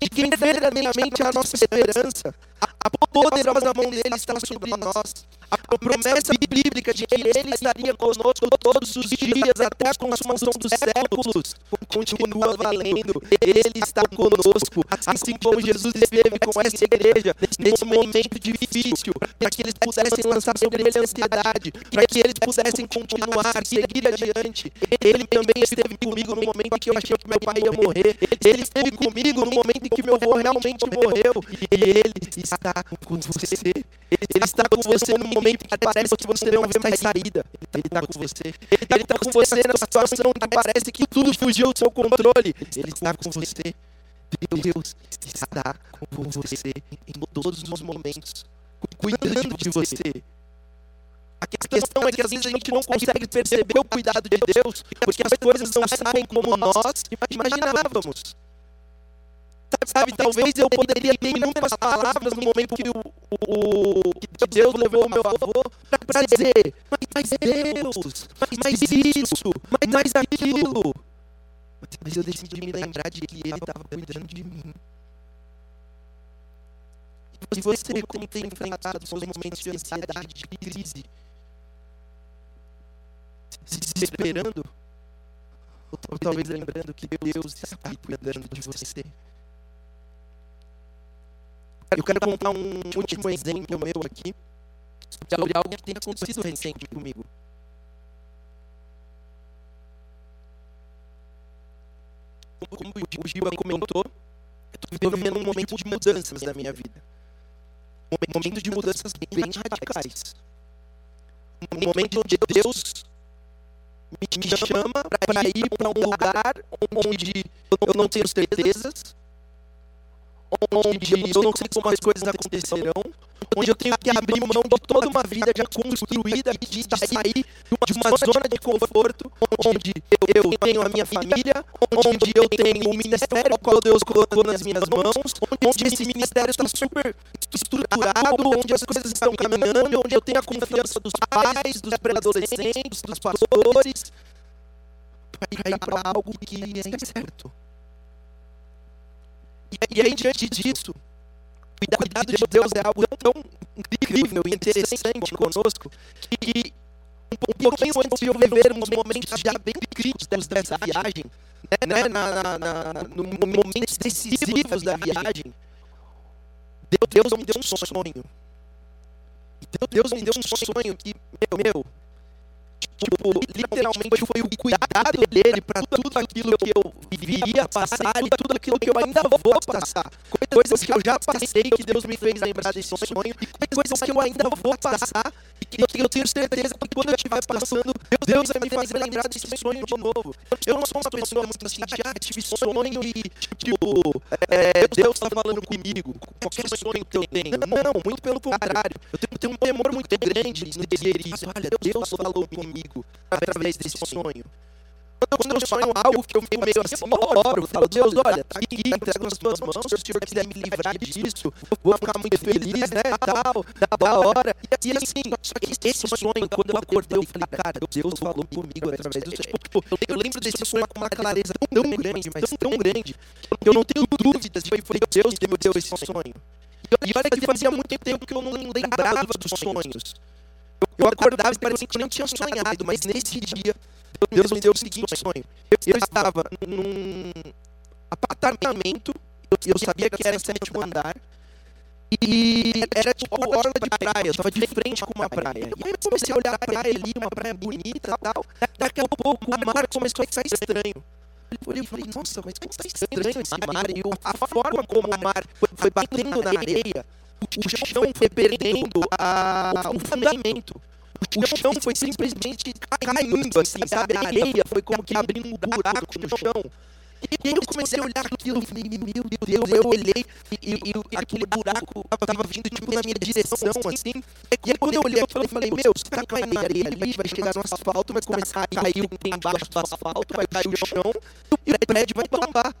De quem verdadeiramente é a nossa esperança. A poderosa mão dele está sobre nós. A promessa bíblica de que Ele estaria conosco todos os dias até a consumação dos séculos continua valendo. Ele está conosco, assim como Jesus esteve com essa igreja nesse momento difícil, para que eles pudessem lançar sobre ele ansiedade, para que eles pudessem continuar, seguir adiante. Ele também esteve comigo no momento em que eu achei que meu pai ia morrer. Ele esteve comigo no momento em que meu avô realmente morreu. E Ele está com você. Ele está com você no momento em que parece que você não vê mais saída. Ele está com você. Ele está com você na situação que parece que tudo fugiu do seu controle. Ele está com você. Deus está com você em todos os momentos, cuidando de você. A questão é que às vezes a gente não consegue perceber o cuidado de Deus, porque as coisas não saem como nós imaginávamos. Sabe, talvez eu poderia ter inúmeras palavras no momento que, o, o, que Deus levou o meu avô para dizer, mas, mas Deus, mas, mas isso, mas, mas aquilo. Mas eu decidi me lembrar de que Ele estava cuidando de mim. Se você, como tem enfrentado seus momentos de ansiedade, de crise, se desesperando, ou talvez lembrando que Deus está cuidando de você. Eu quero contar um último exemplo meu aqui sobre algo que tem acontecido recente comigo. Como o Gil comentou, eu estou vivendo um momento de mudanças na minha vida. Um momento de mudanças bem radicais. Um momento onde Deus me chama para ir para um lugar onde eu não tenho certezas, onde eu não sei como as coisas acontecerão, onde eu tenho que abrir mão de toda uma vida já construída, de sair de uma zona de conforto, onde eu tenho a minha família, onde eu tenho o ministério que Deus colocou nas minhas mãos, onde esse ministério está super estruturado, onde as coisas estão caminhando, onde eu tenho a confiança dos pais, dos pré-adolescentes, dos pastores, para ir para algo que é certo. E aí, diante disso, o cuidado de Deus é algo tão incrível e interessante conosco que um pouquinho antes de eu viver uns momentos já bem críticos dessa viagem, né, na, na, na, no momentos decisivos da viagem, Deus me deu um sonho. Deus me deu um sonho que, meu, meu tipo, literalmente foi o cuidado dele para tudo aquilo que eu viria passar e tudo aquilo que eu ainda vou passar. Coisas que eu já passei, que Deus me fez lembrar desse sonho, e coisas que eu ainda vou passar, e que eu tenho certeza que quando eu estiver passando, Deus vai me fazer lembrar desse sonho de novo. Eu não sou uma pessoa muito assim, já tive sonho e, tipo, é, Deus está falando comigo, qualquer sonho que eu tenho. Não, muito pelo contrário. Eu tenho, tenho um temor muito grande no dizer isso. Olha, Deus falou comigo comigo através desse sonho. Quando eu sonho algo que eu fico meio assim, oro, falo, Deus, olha, tá aqui, entrego nas tuas mãos, se o Senhor quiser me livrar disso, vou ficar muito feliz, né, tal, da hora. E assim, só que esse sonho, quando eu acordei, eu falei, cara, Deus falou comigo através do sonho. Tipo, eu lembro desse sonho com uma clareza tão grande, mas tão grande, que eu não tenho dúvidas de que foi Deus que me deu esse sonho. E olha que fazia muito tempo que eu não lembrava dos sonhos. Eu acordava e parecia que não tinha sonhado, mas nesse dia, Deus me deu o seguinte sonho. Eu estava num apartamento, eu sabia que era sétimo andar, e era tipo orla de praia, eu estava de frente com uma praia. E eu comecei a olhar a praia ali, uma praia bonita e tal. Daqui a pouco o mar começou a ficar estranho. Eu falei, nossa, mas como está estranho esse mar? E a forma como o mar foi batendo na areia o chão foi perdendo a, o fundamento. O chão foi simplesmente caindo, assim, sabe? A areia foi como que abrindo um buraco no chão. E eu comecei a olhar aquilo e falei, meu Deus, eu olhei e, e, aquele buraco estava vindo tipo na minha direção, assim. E aí quando eu olhei, eu falei, meu, se tá caindo areia ali, vai chegar no asfalto, vai começar a cair embaixo do asfalto, vai cair o chão e o prédio vai tombar.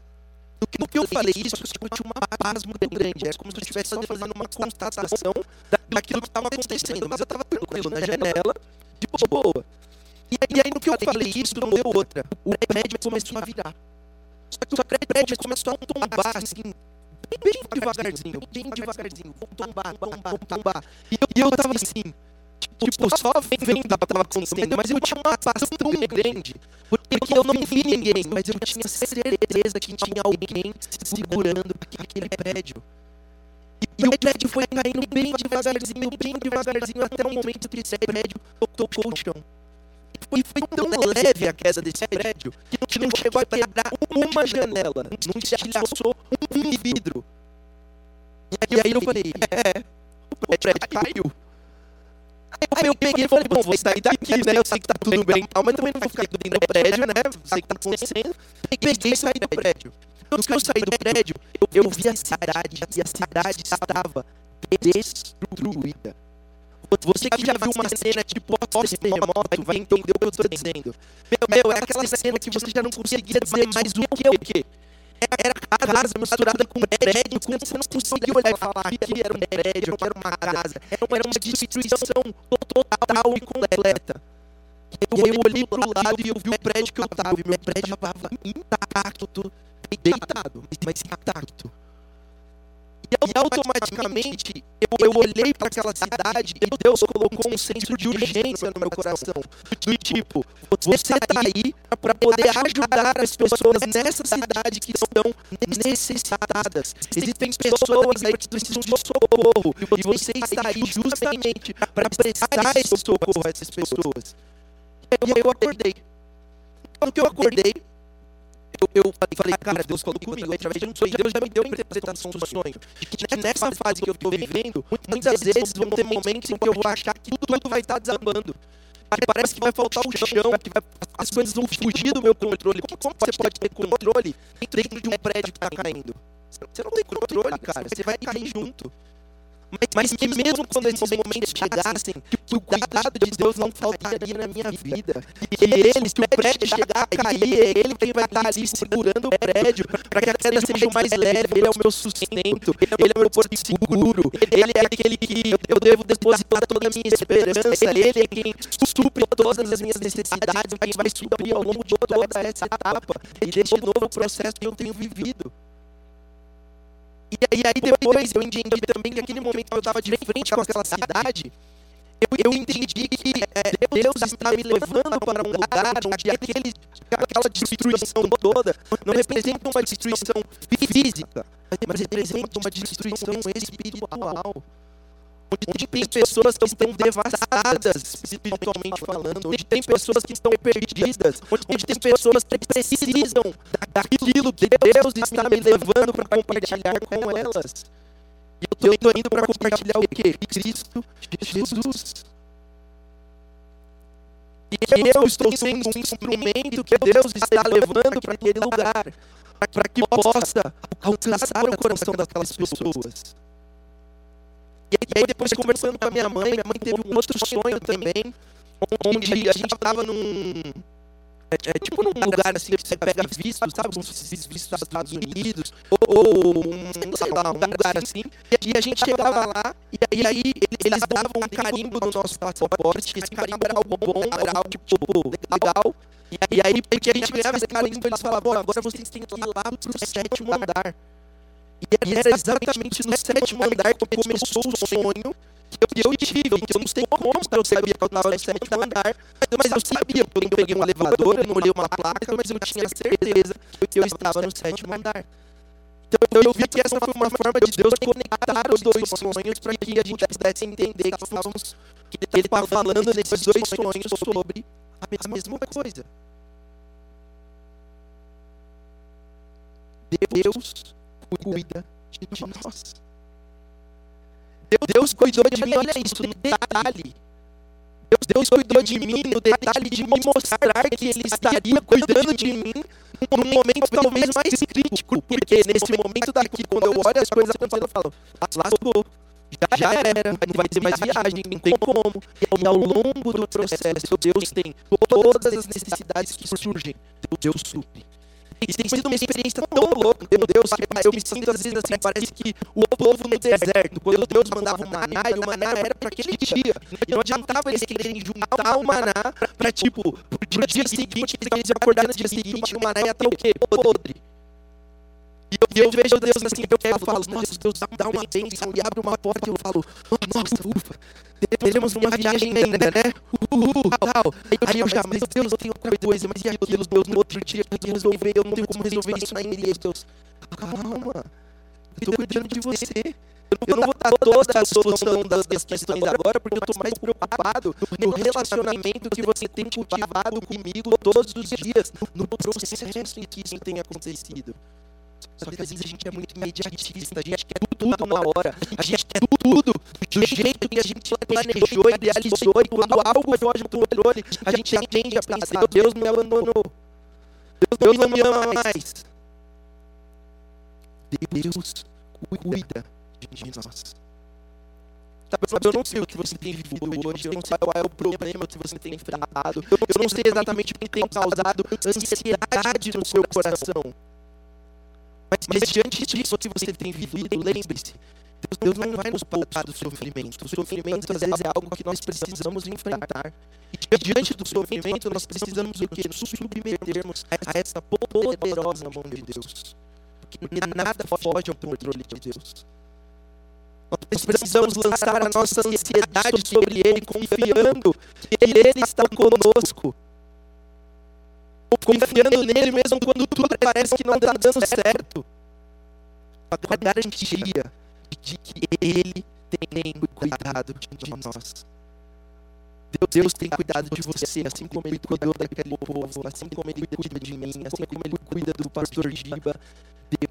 No que, eu falei isso, eu senti uma paz muito grande. É como se eu estivesse fazendo uma constatação daquilo que estava acontecendo. Mas eu estava tranquilo na janela, de boa. E, aí, no que eu falei isso, não deu outra. O prédio começou a virar. Só que o prédio começou a tombar, assim, bem devagarzinho, bem devagarzinho. Vou tombar, tombar, tombar. E eu, e eu tava assim, tipo, só vendo o que estava acontecendo, mas eu tinha uma paz tão grande, porque eu não vi ninguém, mas eu tinha certeza que tinha alguém segurando aquele prédio. E o prédio foi caindo bem devagarzinho, bem devagarzinho, até o momento que esse prédio tocou o chão. E foi tão leve a queda desse prédio que não chegou a quebrar uma janela, não se achilhaçou um vidro. E aí eu falei, é, é o prédio caiu. Aí eu peguei e falei, bom, vou sair daqui, né? Eu sei que tá tudo bem tal, mas também não vou ficar aqui dentro do prédio, né? Sei que tá acontecendo. Peguei e saí do prédio. Quando eu saí do prédio, eu, eu vi a cidade, e a cidade estava destruída. Você que já viu uma cena tipo pós-terremoto, vai entender o que eu tô dizendo. Meu, meu, é aquela cena que você já não conseguia dizer mais o que é o era casa misturada com prédio, com você não conseguia olhar e falar aqui era um prédio, que era uma casa. Era uma, era destruição total e completa. E eu olhei pro lado e eu vi o prédio que eu tava, e meu prédio tava intacto, deitado, mas intacto e automaticamente eu, eu olhei para aquela cidade e Deus colocou um senso de urgência no meu coração. Do tipo, você está aí para poder ajudar as pessoas nessa cidade que estão necessitadas. Existem pessoas aí que precisam de socorro e você está aí justamente para prestar esse socorro a essas pessoas. Eu, eu acordei. Então, Quando que eu acordei, eu, eu falei, ah, cara, Deus falou comigo através de um sonho. Deus já me deu a interpretação do sonho. Que nessa fase que eu estou vivendo, muitas vezes vão ter momentos em que eu vou achar que tudo vai estar tá desabando. Que parece que vai faltar o chão, que vai, as coisas vão fugir do meu controle. Como, como você pode ter controle dentro de um prédio que está caindo? Você não tem controle, cara. Você vai cair junto mas, mas que mesmo quando esses momentos chegassem, que o cuidado de Deus não faltaria na minha vida. E ele, que o prédio chegar a cair, é ele quem vai estar ali segurando o prédio para que a queda seja mais leve. Ele é o meu sustento, ele é o meu porto seguro, ele é aquele que eu devo depositar toda a minha esperança, ele é quem supre todas as minhas necessidades, quem vai suprir ao longo de toda essa etapa e de novo o processo que eu tenho vivido. E aí, aí depois eu entendi também que aquele momento que eu estava de frente com aquela cidade, eu, eu entendi que é, Deus está me levando para um lugar onde aquele, aquela destruição toda não representa uma destruição física, mas representa uma destruição espiritual onde tem pessoas que estão devastadas, espiritualmente falando, onde tem pessoas que estão perdidas, onde tem pessoas que precisam daquilo que Deus está me levando para compartilhar com elas. E eu estou indo para compartilhar o que? Cristo Jesus. E eu estou sendo um instrumento que Deus está levando para aquele lugar, para que possa alcançar o coração daquelas pessoas. E aí depois conversando com a minha mãe, minha mãe teve um outro sonho também, onde a gente estava num. É, é, tipo num lugar assim que você pega vistos, sabe? Como se vistos dos Estados Unidos, ou, ou um, sei lá, um lugar assim. E a gente chegava lá, e aí, aí eles davam um carimbo no nosso passaporte, que esse carimbo era algo bom, era algo tipo, legal. E aí, porque a gente ganhava esse carimbo, eles falavam, agora vocês têm que ir lá pro sétimo andar. E era exatamente no sétimo andar que começou o sonho que eu tive, que eu não sei como tá? eu sabia que eu estava no sétimo andar, mas eu sabia, porque eu peguei um elevador, eu não olhei uma placa, mas eu tinha certeza que eu estava no sétimo andar. Então eu vi que essa foi uma forma de Deus conectar os dois sonhos para que a gente pudesse entender que, estávamos, que ele estava falando nesses dois sonhos sobre a mesma coisa. Deus cuida de nós. Deus cuidou de mim, olha isso, no detalhe. Deus, Deus cuidou de mim no detalhe de me mostrar que Ele estaria cuidando de mim num momento talvez mais crítico, porque nesse momento daqui, quando eu olho as coisas acontecendo, eu falo, lascou, já, já era, não vai ter mais viagem, não tem como. E ao longo do processo, Deus tem todas as necessidades que surgem, Deus supre. E tem sido uma experiência tão louca, meu Deus, que eu me sinto às vezes assim, parece que o povo no deserto, quando Deus mandava o maná, e o maná era para aquele dia. Não adiantava eles quererem juntar o maná para, tipo, pro dia seguinte, eles acordar no dia seguinte, o maná ia estar o quê? Podre. E eu, eu vejo Deus assim, eu pego falo, nossa, Deus dá uma bênção e abre uma porta e eu falo, nossa, ufa, teremos uma viagem ainda, né? Uhul, tal. Aí eu já, mas Deus, eu tenho outra coisa, mas e aquilo, Deus, no outro dia eu tenho que resolver, eu não tenho como resolver isso ainda. E Deus, calma, eu tô cuidando de você. Eu não vou dar toda a solução das, das questões agora, porque eu estou mais preocupado no relacionamento que você tem cultivado comigo todos os dias, no processo em que isso tem acontecido. Só que às vezes a gente é muito imediatista, a gente quer tudo na hora, a gente quer tudo do jeito que a gente planejou, idealizou, e quando algo foge do controle, a gente tende a pensar, Deus me abandonou, Deus não me ama mais. Deus cuida de nós. Sabe, eu não sei o que você tem vivido hoje, eu não sei qual é o problema que você tem enfrentado, eu não sei exatamente o que tem causado ansiedade no seu coração. Mas, mas diante disso que você tem vivido, lembre-se, Deus não vai nos poupar do sofrimento. O sofrimento, às vezes, é algo que nós precisamos enfrentar. E diante do sofrimento, nós precisamos o quê? Nos submetermos a essa poderosa mão de Deus. Porque nada foge ao controle de Deus. Nós precisamos lançar a nossa ansiedade sobre Ele, confiando que Ele está conosco. Confiando nele mesmo quando tudo parece que não está dando certo. Com a garantia de que Ele tem cuidado de nós. Deus tem cuidado de você, assim como Ele cuidou daquele povo, assim como Ele cuida de mim, assim como Ele cuida do pastor Giba.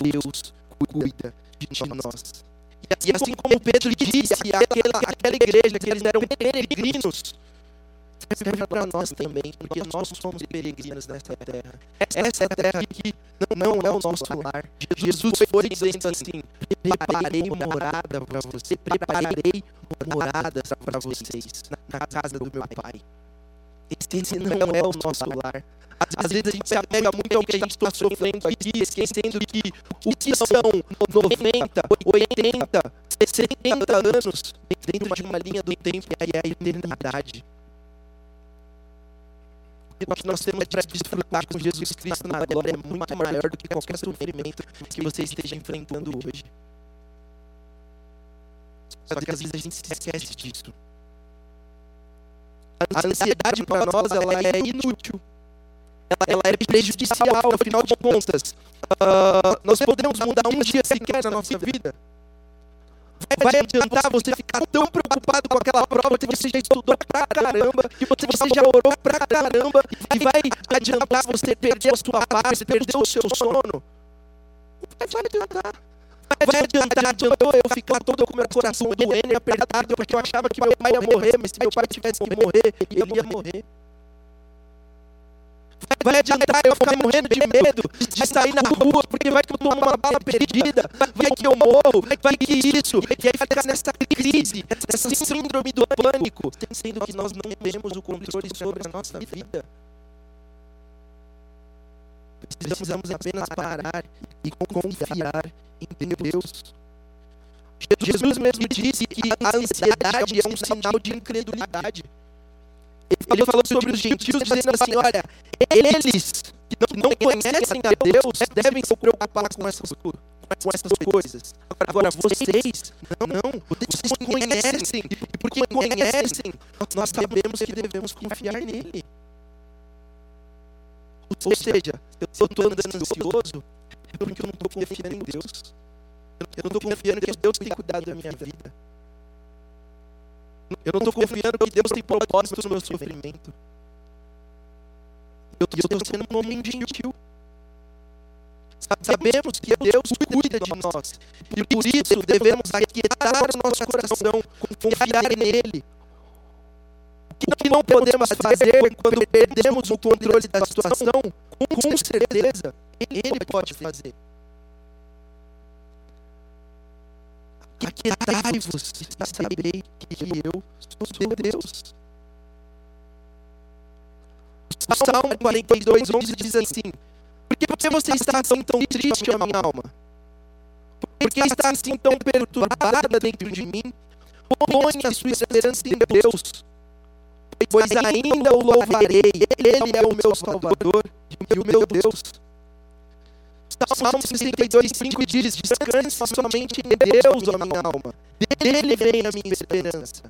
Deus cuida de nós. E assim como Pedro disse àquela, àquela igreja que eles eram peregrinos, serve para nós também, porque nós somos peregrinos nesta terra. Essa é a terra que não, não é o nosso lar. Jesus foi dizendo assim: preparei morada para você, preparei moradas para vocês na casa do meu pai. Esse não é o nosso lar. Às vezes a gente se apega muito ao que a gente está sofrendo aqui, esquecendo que o que são 90, 80, 70 anos dentro de uma linha do tempo e é a eternidade. Que nós temos para desfrutar com Jesus Cristo na glória é muito maior do que qualquer sofrimento que você esteja enfrentando hoje. Só que às vezes a gente se esquece disso. A ansiedade para nós ela é inútil ela, ela é prejudicial, afinal de contas. Uh, nós podemos mudar um dia sequer na nossa vida. Vai adiantar você ficar tão preocupado com aquela prova que você já estudou pra caramba, que você, já orou pra caramba, e vai adiantar você perder a sua paz, perder o seu sono? Vai adiantar. Vai adiantar, adiantou eu ficar todo com meu coração doendo e apertado, porque eu achava que meu pai ia morrer, mas se meu pai tivesse que morrer, ele ia morrer. Vai adiantar eu ficar morrendo de medo de sair na rua porque vai que eu tomo uma bala perdida, vai que eu morro, vai que isso. E aí fica nessa crise, essa síndrome do pânico, sendo que nós não temos o controle sobre a nossa vida. Precisamos apenas parar e confiar em Deus. Jesus mesmo disse que a ansiedade é um sinal de incredulidade. Ele falou sobre os gentios, dizendo assim: olha, eles que não conhecem a Deus devem se preocupar com essas, com essas coisas. Agora, vocês, não, não, vocês conhecem, e porque conhecem, nós sabemos que devemos confiar nele. Ou seja, eu estou andando ansioso é porque eu não estou confiando em Deus. Eu não estou confiando que Deus tem cuidado da minha vida. Eu não estou confiando que Deus tem propósito no meu sofrimento. Eu estou sendo um homem gentil. Sabemos que Deus cuida de nós. E por isso devemos aquietar o nosso coração, confiar nele. O que não podemos fazer quando perdemos o controle da situação, com certeza, Ele pode fazer. Aquietai-vos e saberei que eu sou Deus. O Salmo 42, 11 diz assim: Por que você está assim tão triste, minha alma? Por que está assim tão perturbada dentro de mim? Põe a sua esperança em Deus, pois ainda o louvarei. Ele é o meu Salvador e o meu Deus. Salmo 62, 5 diz: Descanse somente em Deus, ó minha alma. Dele vem a minha esperança.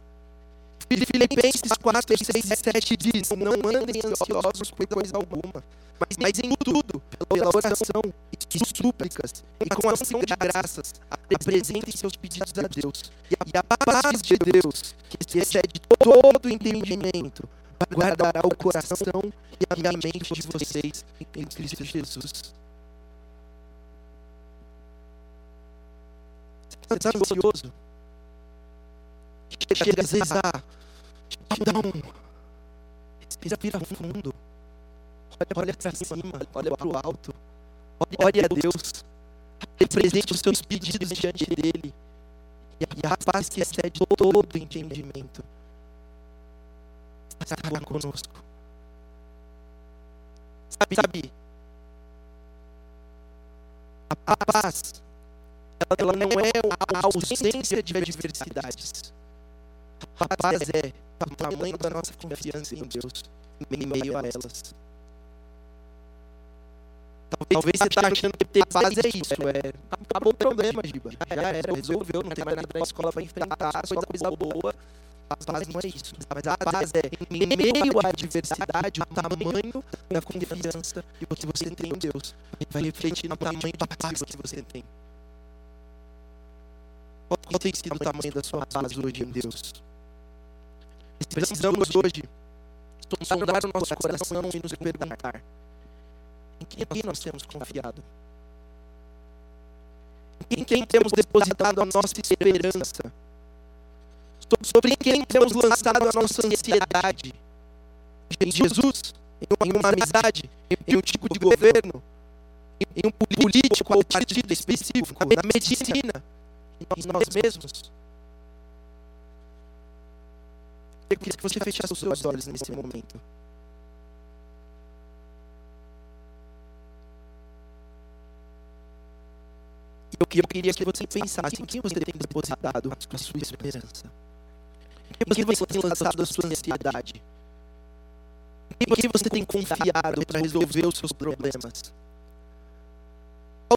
Filipenses 4, 6 e 7 diz: Não andem ansiosos por coisa alguma, mas, em tudo, pela oração e súplicas, e com ação de graças, apresentem seus pedidos a Deus. E a, paz de Deus, que excede todo entendimento, guardará o coração e a mente de vocês em Cristo Jesus. Você está ansioso? Chega às vezes a dá um. Respira fundo. Olha, olha para cima, olha para o alto. Olha a Deus. Represente os seus pedidos diante dele. E a paz que excede todo entendimento estará conosco. Sabe, sabe? A paz, ela não é a ausência de adversidades. A paz é o tamanho da nossa confiança em Deus em meio a elas. Talvez você está achando que ter paz é isso, é acabou o problema, Giba. Já era, resolveu, não tem mais nada na escola para enfrentar, só coisa boa. A paz não é isso. Mas a paz é, em meio à adversidade, o tamanho da confiança que você tem em Deus vai refletir no tamanho da paz que você tem. Qual tem sido o tamanho da sua paz hoje em Deus? Precisamos hoje sondar o nosso coração e nos perguntar: em quem nós temos confiado? Em quem temos depositado a nossa esperança? Sobre quem temos lançado a nossa ansiedade? Em Jesus? Em uma amizade? Em um tipo de governo? Em um político ou partido específico? Na medicina? Nós mesmos? Eu queria que você fechasse os seus olhos nesse momento. Eu queria que você pensasse em quem você tem depositado a sua esperança. Em quem você tem lançado a sua ansiedade. Em quem você tem confiado para resolver os seus problemas.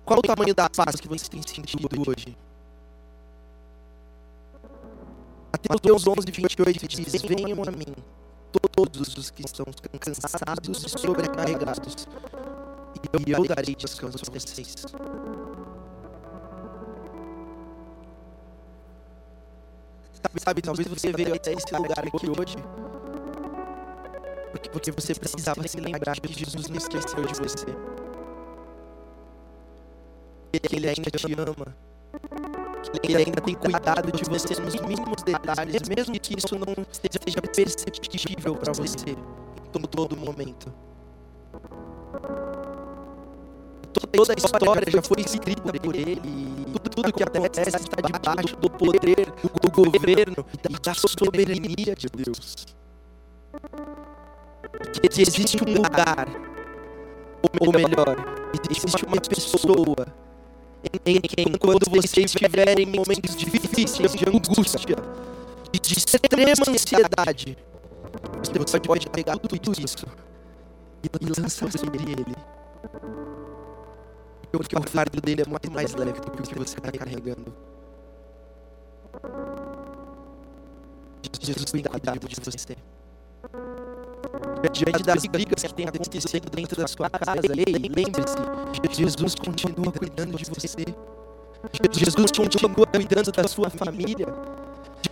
Qual o tamanho da paz que você tem sentido hoje? Mateus 11, 28 diz: Venham a mim, todos os que estão cansados e sobrecarregados, e eu darei descanso a vocês. Sabe, talvez você veio até esse lugar aqui hoje porque, porque você precisava se lembrar que Jesus não esqueceu de você. Que Ele ainda te ama ele ainda tem cuidado de você nos mínimos detalhes, mesmo que isso não seja perceptível para você em todo momento. Toda a história já foi escrita por ele. Tudo, tudo que acontece está debaixo do poder do governo e da soberania de Deus. Que existe um lugar, ou melhor, existe uma pessoa em quem, quando você estiver em momentos difíceis, de angústia, de extrema ansiedade, você pode pegar tudo isso e lançar sobre ele. Porque o fardo dele é muito mais leve do que o que você está carregando. Jesus tem cuidado de você. Diante das brigas que tem acontecido dentro da sua casa, lembre-se, Jesus continua cuidando de você. Jesus continua cuidando da sua família.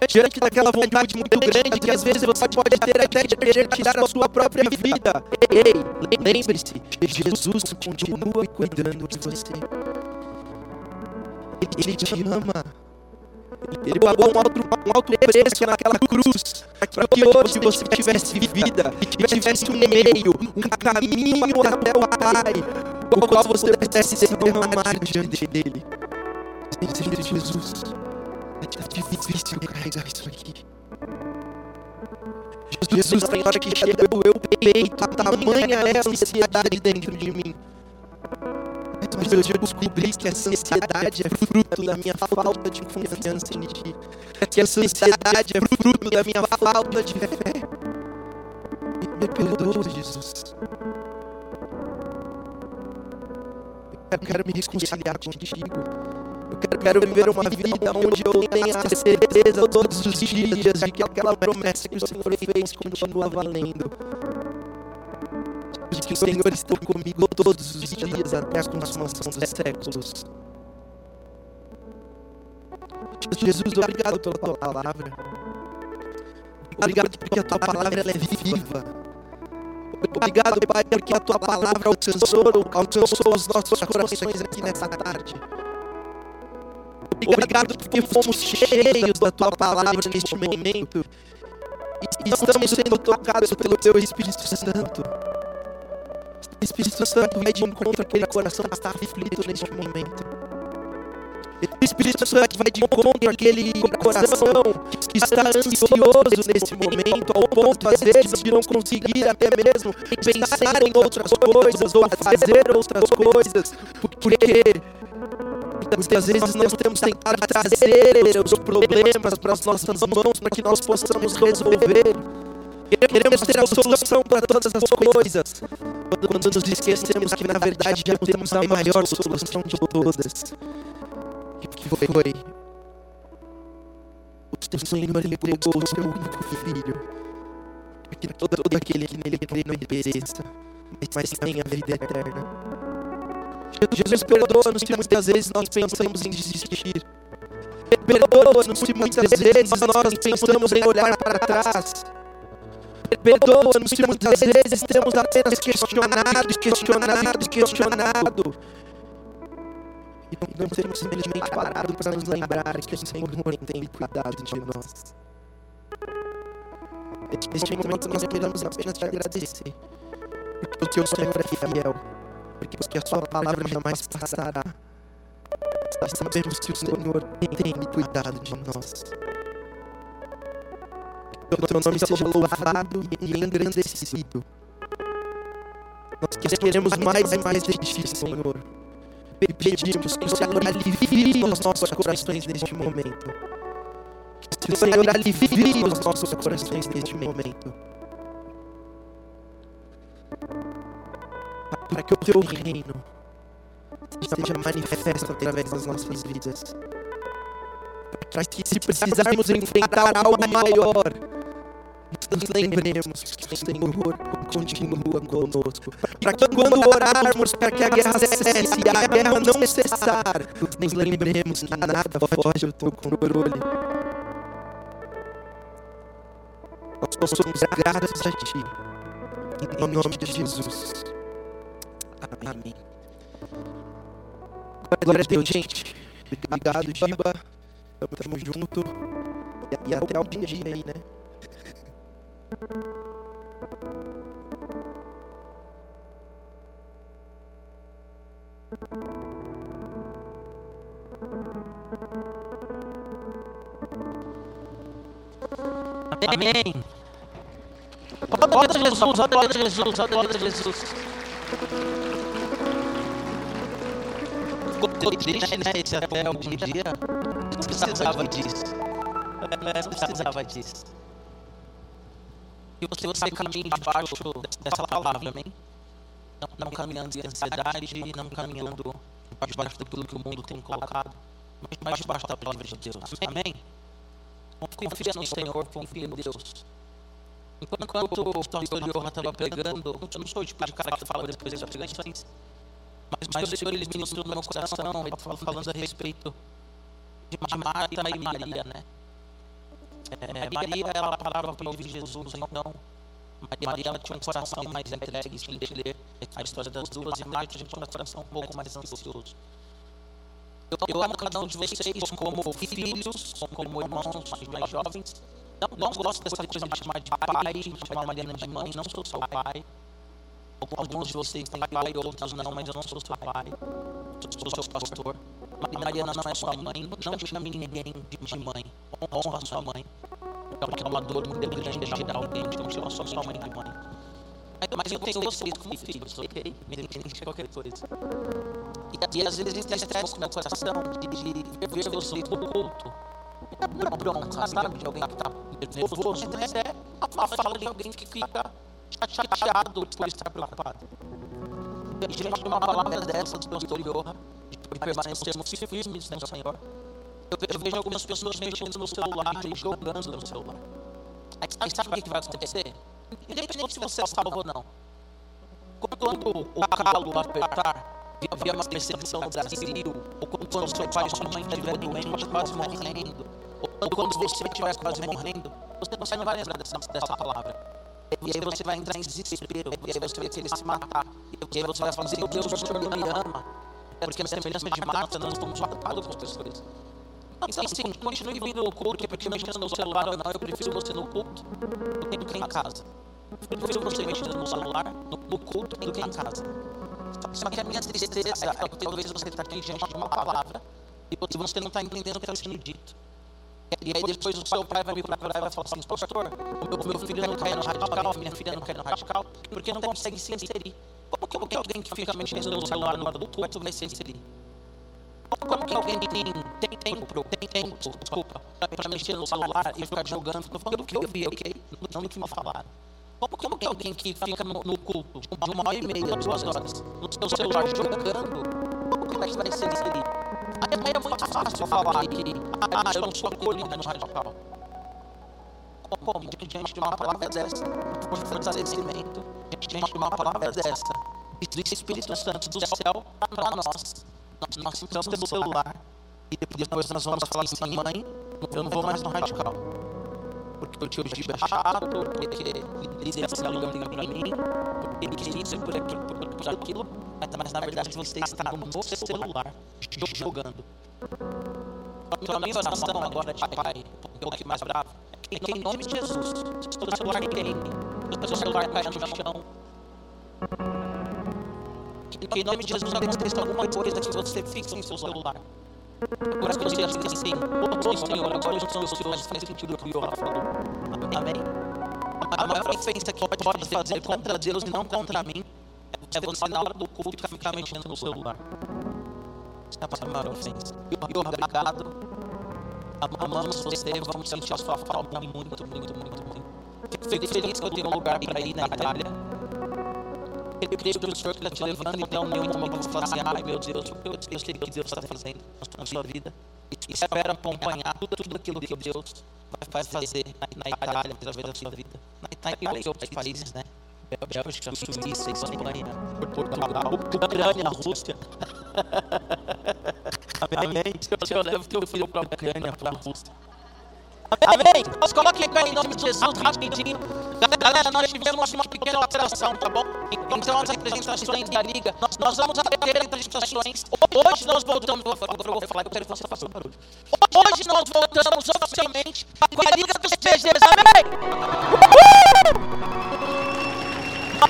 Diante daquela vontade muito grande que às vezes você pode ter até de querer tirar a sua própria vida. Ei, lembre-se, Jesus continua cuidando de você. Ele te ama. Ele pagou um alto, um alto preço naquela cruz para que hoje você tivesse vida, tivesse um meio, um caminho até o Pai, o qual você pudesse se derramar diante dele. Senhor Jesus, é difícil carregar isso aqui. Jesus, tem hora que chega eu peito, a tamanha é a ansiedade dentro de mim. Mas eu descobri que essa ansiedade é fruto da minha falta de confiança em Ti. Que essa ansiedade é fruto da minha falta de fé. Me perdoa, Jesus. Eu quero me reconciliar contigo. Eu quero, viver uma vida onde eu tenha a certeza todos os dias de que aquela promessa que o Senhor fez continua valendo. Que o Senhor está comigo todos os dias até a consumação dos séculos. Jesus, obrigado pela tua palavra. Obrigado porque a tua palavra ela é viva. Obrigado, Pai, porque a tua palavra alcançou, alcançou os nossos corações aqui nessa tarde. Obrigado porque fomos cheios da tua palavra neste momento. E estamos sendo tocados pelo teu Espírito Santo. Espírito Santo vai de encontro àquele coração que está aflito neste momento. Espírito Santo vai de encontro àquele coração que está ansioso nesse momento, ao ponto, às vezes, de não conseguir até mesmo pensar em outras coisas ou fazer outras coisas, porque muitas vezes nós temos tentado trazer os problemas para as nossas mãos para que nós possamos resolver. Queremos ter a solução para todas as coisas, quando nos esquecemos que na verdade já temos a maior solução de todas. Que foi o Senhor entregou o seu único filho. Que todo, aquele que nele crê não pereça mas tenha vida eterna. Jesus perdoa-nos se muitas vezes nós pensamos em desistir. Perdoa-nos se muitas vezes nós pensamos em olhar para trás perdoa-nos se muitas vezes temos apenas questionado questionado questionado e não sermos simplesmente parados para nos lembrar que o Senhor tem cuidado de nós. Neste momento nós queremos apenas te agradecer, porque o Senhor é fiel, porque a sua palavra jamais passará. Nós sabemos que o Senhor tem cuidado de nós. O teu nome seja louvado e engrandecido. Nós queremos mais e mais de ti, Senhor e pedimos que o Senhor alivie os nossos corações neste momento. Que o Senhor alivie os nossos corações neste momento. Para que o teu reino seja manifesto através das nossas vidas. Para que se precisarmos enfrentar algo maior, nos lembremos que o Senhor continua conosco. Para que quando orarmos para que a guerra cesse e a guerra não cessar, nos lembremos que nada foge do teu controle. Nós somos gratos a Ti. Em nome de Jesus. Amém. Glória a Deus, gente. Obrigado, Giba. Tamo junto. E até o dia aí, né? Amém. Roda Jesus, roda Jesus, roda Jesus. Ficou triste, né? Esse até algum dia. Precisava disso. É, precisava disso que você, você caminhe debaixo dessa palavra, amém? Não, não caminhando em ansiedade, não caminhando debaixo daquilo que o mundo tem colocado, mas, debaixo da palavra de Deus, amém? Confia no Senhor, confia em Deus. Enquanto, o pastor Johan estava pregando, eu não sou o tipo de cara que fala depois das pregações, mas, mas o Senhor ele ministrou no meu coração, falando a respeito de Marta e Maria, né? É, Maria, ela parava para ouvir Jesus, então Maria ela tinha um coração mais entregue, se a ler a história das duas, e Marta tinha um coração um pouco mais ansioso. Eu, eu amo cada um de vocês como filhos, como irmãos mais jovens. Não, não gosto dessa coisa de chamar de pai, de chamar Mariana de mãe, não sou seu pai. Alguns de vocês têm pai, outros não, mas eu não sou seu pai. Sou seu pastor. Mariana não é sua mãe, não chame ninguém de mãe. Honra sua mãe. É uma dor muito grande que não chama só sua mãe de mãe. Mas eu tenho vocês como filhos, ok? Independente de qualquer coisa. E, e às vezes tem estresse no meu coração de, ver vocês no culto. Não bronca, sabe? De alguém que está nervoso. Mas é a fala de alguém que fica chateado por estar preocupado. E de uma palavra dessa pastor Yoha, de permanecermos firmes no Senhor, eu vejo algumas pessoas mexendo no celular e jogando no celular. Aí sabe o que vai acontecer? Independente se você é salvo ou não. Quando o calo apertar, havia uma perseguição no Brasil, ou quando seu pai ou sua mãe estiver doente, quase morrendo, ou quando você estiver quase morrendo, você não vai lembrar dessa, dessa palavra. E aí você vai entrar em desespero, e aí você vai querer se matar, e aí você vai assim, Deus, o Senhor me ama, porque a semelhança de Marta, nós matados com as pessoas. Então, assim, continue vindo no culto, porque mexendo no celular ou não, eu prefiro você no culto do que em casa. Eu prefiro você mexendo no celular, no culto, do que em casa. Só que a minha tristeza é que talvez você está aqui diante de uma palavra e você não está entendendo o que está sendo dito. E aí depois o seu pai vai me procurar e vai falar assim, pastor, o meu filho não cai no radical, minha filha não cai no radical, porque não consegue se inserir. Como que alguém que fica mexendo no celular no culto vai se inserir? Como que alguém tem, tem tempo, tem tempo, desculpa, para mexer no celular e ficar jogando? Estou falando do que eu vi, ok? Não do que me falaram. Como, como que alguém que fica no, no culto de uma hora e meia, duas horas, no seu celular jogando, como é que vai ser inserir? Aí é muito fácil falar que, ah, eu não sou acolhido no radical. Como? Diante de uma palavra dessa, de fortalecimento, diante de uma palavra dessa, do Espírito Santo do céu para nós. Nós, nós estamos tendo celular e depois nós vamos falar assim, mãe, eu não vou mais no radical. Porque o tio Giba é chato, porque ele esse aluno liga pra mim, porque ele queria isso por, por, por, por aquilo, mas, mas na verdade você está no seu celular, jogando. Então a minha oração agora de pai, um pouco mais bravo, é que em nome de Jesus, se o celular queime, se o seu celular cai no chão, que em nome de Jesus aconteça alguma coisa que você fixe em seu celular. Agora que você assim, assim, oh Senhor, agora eu sou o Senhor, faz sentido o que Senhor falou. Amém. A maior ofensa que pode fazer contra Deus e não contra mim é você na hora do culto ficar mexendo no celular. Essa é a maior ofensa. Senhor, obrigado. Amamos você, vamos sentir a sua falta muito, muito, muito, muito. Fico feliz que eu tenho um lugar para ir na Itália. Eu creio que o Senhor está te levando, então, em um momento você fala assim, ai meu Deus, eu, eu sei o que Deus está fazendo na sua vida. E espera acompanhar tudo, tudo aquilo que Deus vai fazer na, Itália, através da sua vida. Na Itália e outros países, né? Bélgica, Suíça, Espanha, Portugal, Ucrânia, Rússia. <laughs> Amém. O Senhor leva o teu filho para a Ucrânia, para a Rússia. Amém. Nós coloquem em nome de Jesus rapidinho. Galera, nós tivemos uma pequena alteração, tá bom? Então, as apresentações da liga, nós, nós vamos ter apresentações. Hoje nós voltamos, eu vou falar, eu quero que você faça barulho. Hoje nós voltamos oficialmente com a Liga dos PGs. Amém!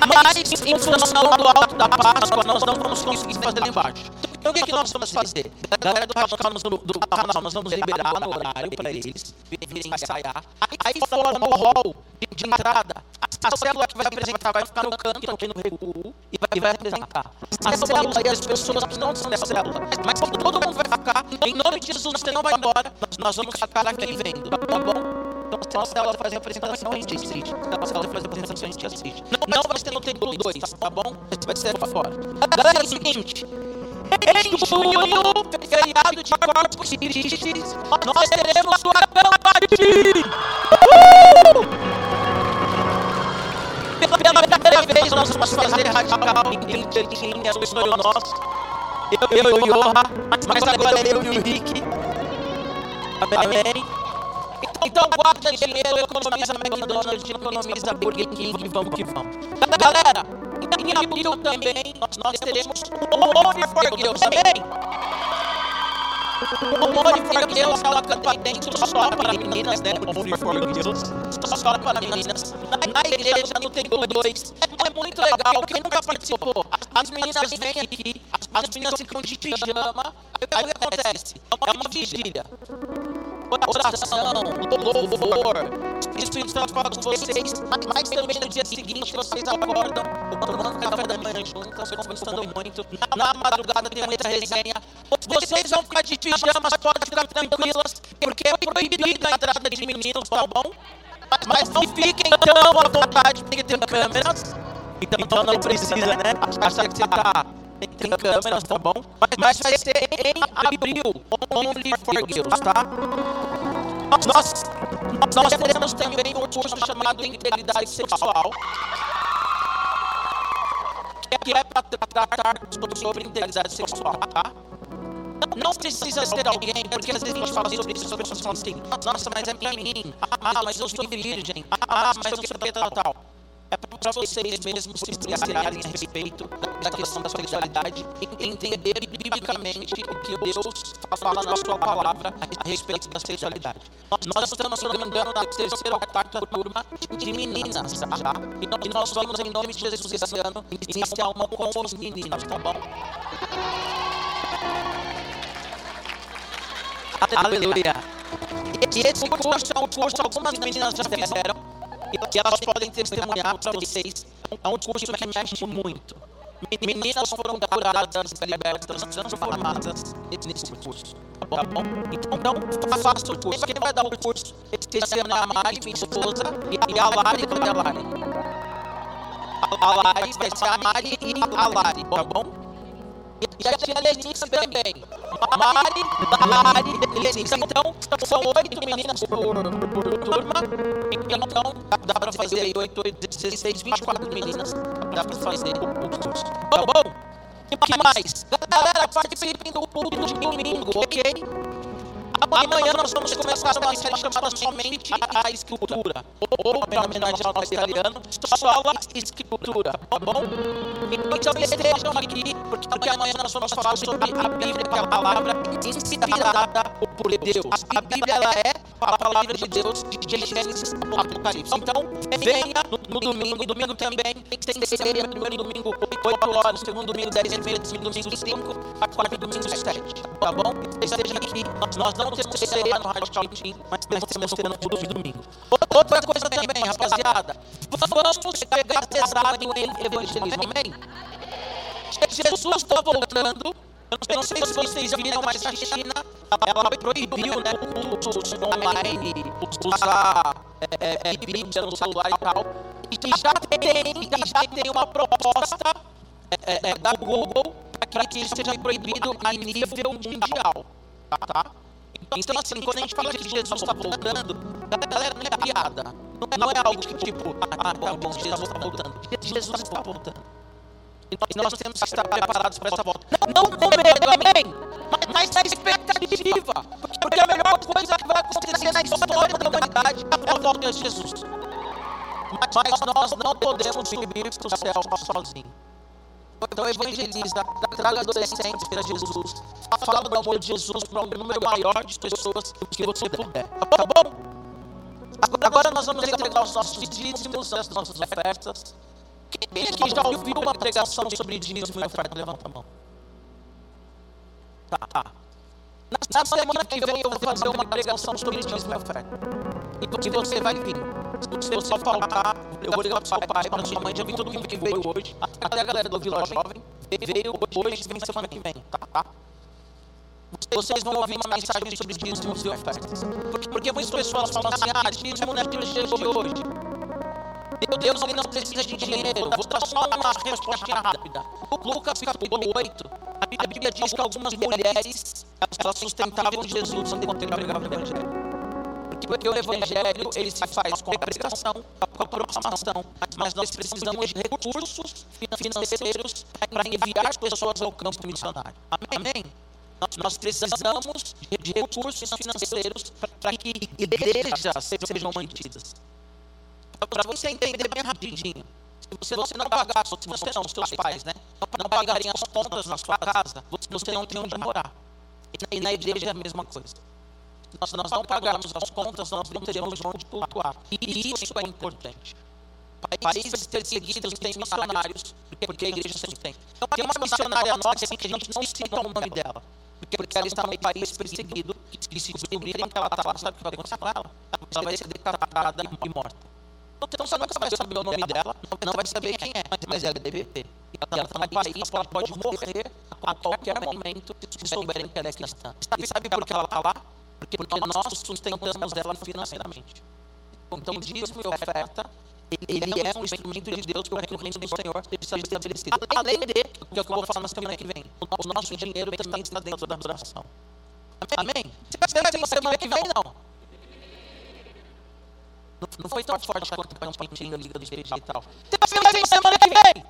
Mas, em função do alto da Páscoa, nós não vamos conseguir fazer lá embaixo. Então, o que, que nós vamos fazer? Galera do canal, do, do canal, nós vamos liberar no horário para eles virem ensaiar. Aí, fora no hall de entrada, a célula que vai apresentar vai ficar no canto, aqui no recuo, e vai, e vai apresentar. A célula e as pessoas que não são da célula, mas todo mundo vai ficar, em nome de Jesus, você não vai embora, nós vamos ficar aqui vendo, tá bom? Então, se ela fazer apresentações de assiste. Se fazer apresentações de assiste. Não, não vai ser no tempo 2, tá bom? Vai ser fora. Galera, é o seguinte. Em junho, feriado de Corpus Christi, nós teremos o Acampari! Pela, pela primeira vez, nós vamos fazer radical em é o sonho nosso. Eu, eu e o Johan, mas agora eu e o Rick. Amém. Então guarda dinheiro, economiza McDonald's, economiza Burger King, vamos que vamos. Galera, em abril também nós teremos o More for Girls, amém? O More for Girls é uma campanha só para meninas, né? O More for Girls, só para meninas. Na, igreja, no Templo 2, é, é muito legal. Quem nunca participou, as meninas vêm aqui, as meninas ficam de pijama. Aí o que acontece? É uma vigília oração, louvor. O Espírito Santo fala com vocês, mas também no dia seguinte vocês acordam, tomando café da manhã juntos, conversando muito. Na madrugada tem muita resenha. Vocês vão ficar de pijamas, podem ficar tranquilas, porque é proibido a entrada de meninos, tá bom? Mas não fiquem tão à vontade, porque tem câmeras. Então, então não precisa, né? Achar que você tá tem câmeras, tá bom? Mas vai ser em abril, Only for Girls, tá? Nós, nós teremos também um curso chamado Integridade Sexual, que é para tratar sobre integridade sexual, tá? Não precisa ser alguém, porque às vezes a gente fala sobre isso, as pessoas falam assim, nossa, mas é pra mim, ah, mas eu sou virgem, ah, mas eu sou tal, tal é para vocês mesmos se embriagarem a respeito da questão da sexualidade e entender biblicamente o que Deus fala na sua palavra a respeito da sexualidade. Nós estamos organizando na terceira ou quarta turma de meninas, já. E nós vamos, em nome de Jesus, esse ano, iniciar uma com os meninos, tá bom? Aleluia. E esse curso é um curso que algumas meninas já fizeram e elas podem testemunhar para vocês. É um curso que mexe muito. Meninas foram curadas, libertas, transformadas nesse curso. Tá bom? Então, então faça o curso. Quem vai dar o curso? Esse ano é a Mari, minha esposa, e a Lari, cadê a Lari? A Lari vai ser a Mari e a Lari, tá bom? E a tia Letícia também. Mari, Lari, Letícia. Então, são oito meninas por, por, turma. Então, dá para fazer aí oito, oito, 16, 24 meninas. Dá para fazer o curso. Bom, bom. O que mais? Galera, participem do culto de domingo, ok? Amanhã nós vamos começar uma série chamada Somente a Escritura. Ou, para homenagear ao italiano, só a Escritura, tá bom? Então estejam aqui, porque amanhã nós vamos falar sobre a Bíblia, que é a palavra inspirada por Deus. A Bíblia ela é a palavra de Deus de Gênesis Apocalipse. Então, venha no, domingo, domingo também tem ceia, primeiro domingo 8 horas, segundo domingo 10 e meia, domingo 5, a quarta domingo 7, tá bom? Esteja aqui, nós não temos ceia no Radical Team, mas temos tendo tudo no domingo. Outra coisa também, rapaziada, vamos pegar pesado em evangelismo, amém? Jesus está voltando. Eu não sei se vocês viram, mas a China ela proibiu né, o uso online, usar é, é, no celular e tal. E já tem, já tem uma proposta é, é, da Google para que isso seja proibido a nível mundial. Tá? Então, assim, quando a gente fala que Jesus está voltando, galera, não é piada. Não é algo que tipo, ah, tá bom, Jesus está voltando. Jesus está voltando. E nós temos que estar preparados para essa volta. Não, com medo, amém? Mas, mas na expectativa. Porque a melhor coisa que vai acontecer na história da humanidade é a volta de Jesus. Mas, mas nós não podemos subir para o céu sozinhos. Então evangeliza, traga adolescentes para Jesus. Fala do amor de Jesus para um número maior de pessoas que você puder. Tá bom? Agora nós vamos entregar os nossos dízimos, as nossas ofertas. Quem aqui já ouviu uma pregação sobre dízimo e oferta? Levanta a mão. Tá, tá. Na, semana que vem eu vou fazer uma pregação sobre dízimo e oferta. E você vai vir. Se você faltar, eu vou ligar para seu pai, para sua mãe, já vi mundo que veio hoje. Até a galera do Vila Jovem veio hoje, vem semana que vem, tá? tá? Vocês vão ouvir uma mensagem sobre dízimo e ofertas. Porque, porque muitas pessoas falam assim, ah, dízimo não é de hoje. Meu Deus, ele não precisa de dinheiro. Vou dar só uma resposta rápida. Lucas capítulo 8, a Bíblia diz que algumas mulheres elas sustentavam Jesus enquanto ele pregava o Evangelho. Porque o Evangelho ele se faz com a pregação, com a proclamação, mas nós precisamos de recursos financeiros para enviar as pessoas ao campo missionário. Amém? Nós precisamos de recursos financeiros para que igrejas sejam mantidas. Para você entender bem rapidinho, se você não pagar, se você não, seus pais, né, não pagarem as contas na sua casa, você não tem onde morar. E na igreja é a mesma coisa. Nós, nós não pagarmos as contas, nós não teremos onde cultuar. E isso é importante. Países perseguidos têm missionários, porque a igreja sempre tem. Então, tem uma missionária nossa que a gente não cita o nome dela. Porque ela está no país perseguido, e se descobrirem que ela está lá, sabe o que vai acontecer com ela? Ela vai ser decapitada e morta. Então você nunca vai saber o nome dela, não vai saber quem é, mas ela é DVP. Ela está no país, ela pode morrer a qualquer momento se souberem que ela é cristã. E sabe por que ela está lá? Porque nós sustentamos ela financeiramente. Então, dízimo e oferta ele é um instrumento de Deus para que o reino do Senhor seja estabelecido. Além de, que é o que eu vou falar na semana que vem, o nosso dinheiro também está dentro da adoração. Amém? Você vai ter semana que vem, não? Não, foi tão forte quanto para um pontinho liga do GG e tal. Vai ter semana que vem?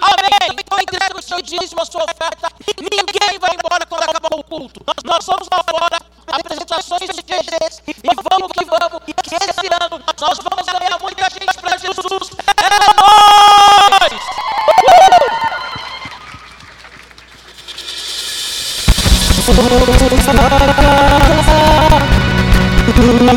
Amém? Então entrega o seu dízimo, a sua oferta. Ninguém vai embora quando acabar o culto. Nós, nós somos lá fora, apresentações de GGs. E vamos que vamos. Que esse ano nós vamos ganhar muita gente para Jesus. É Oh!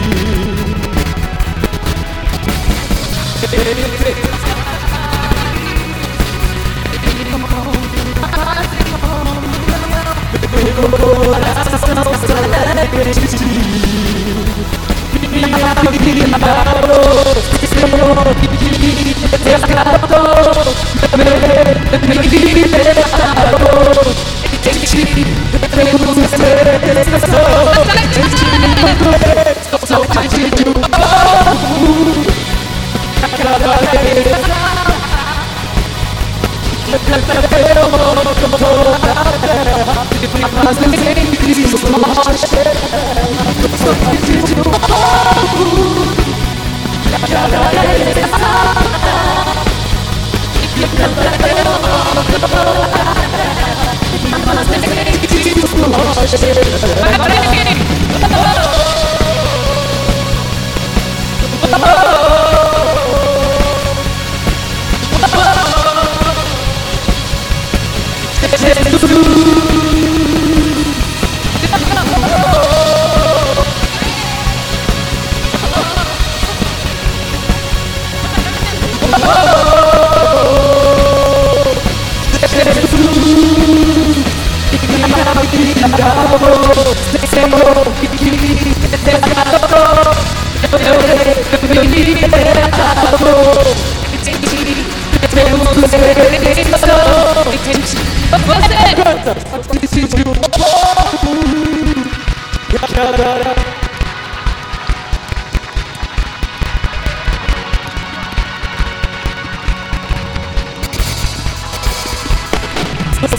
resgatou, me, me libertou. Em ti temos expressão, em ti encontrei saudade de um povo. Cada vez, canta teu amor com toda a terra, e faz sempre Cristo morte povo. Just do This is you. Yeah, yeah, yeah.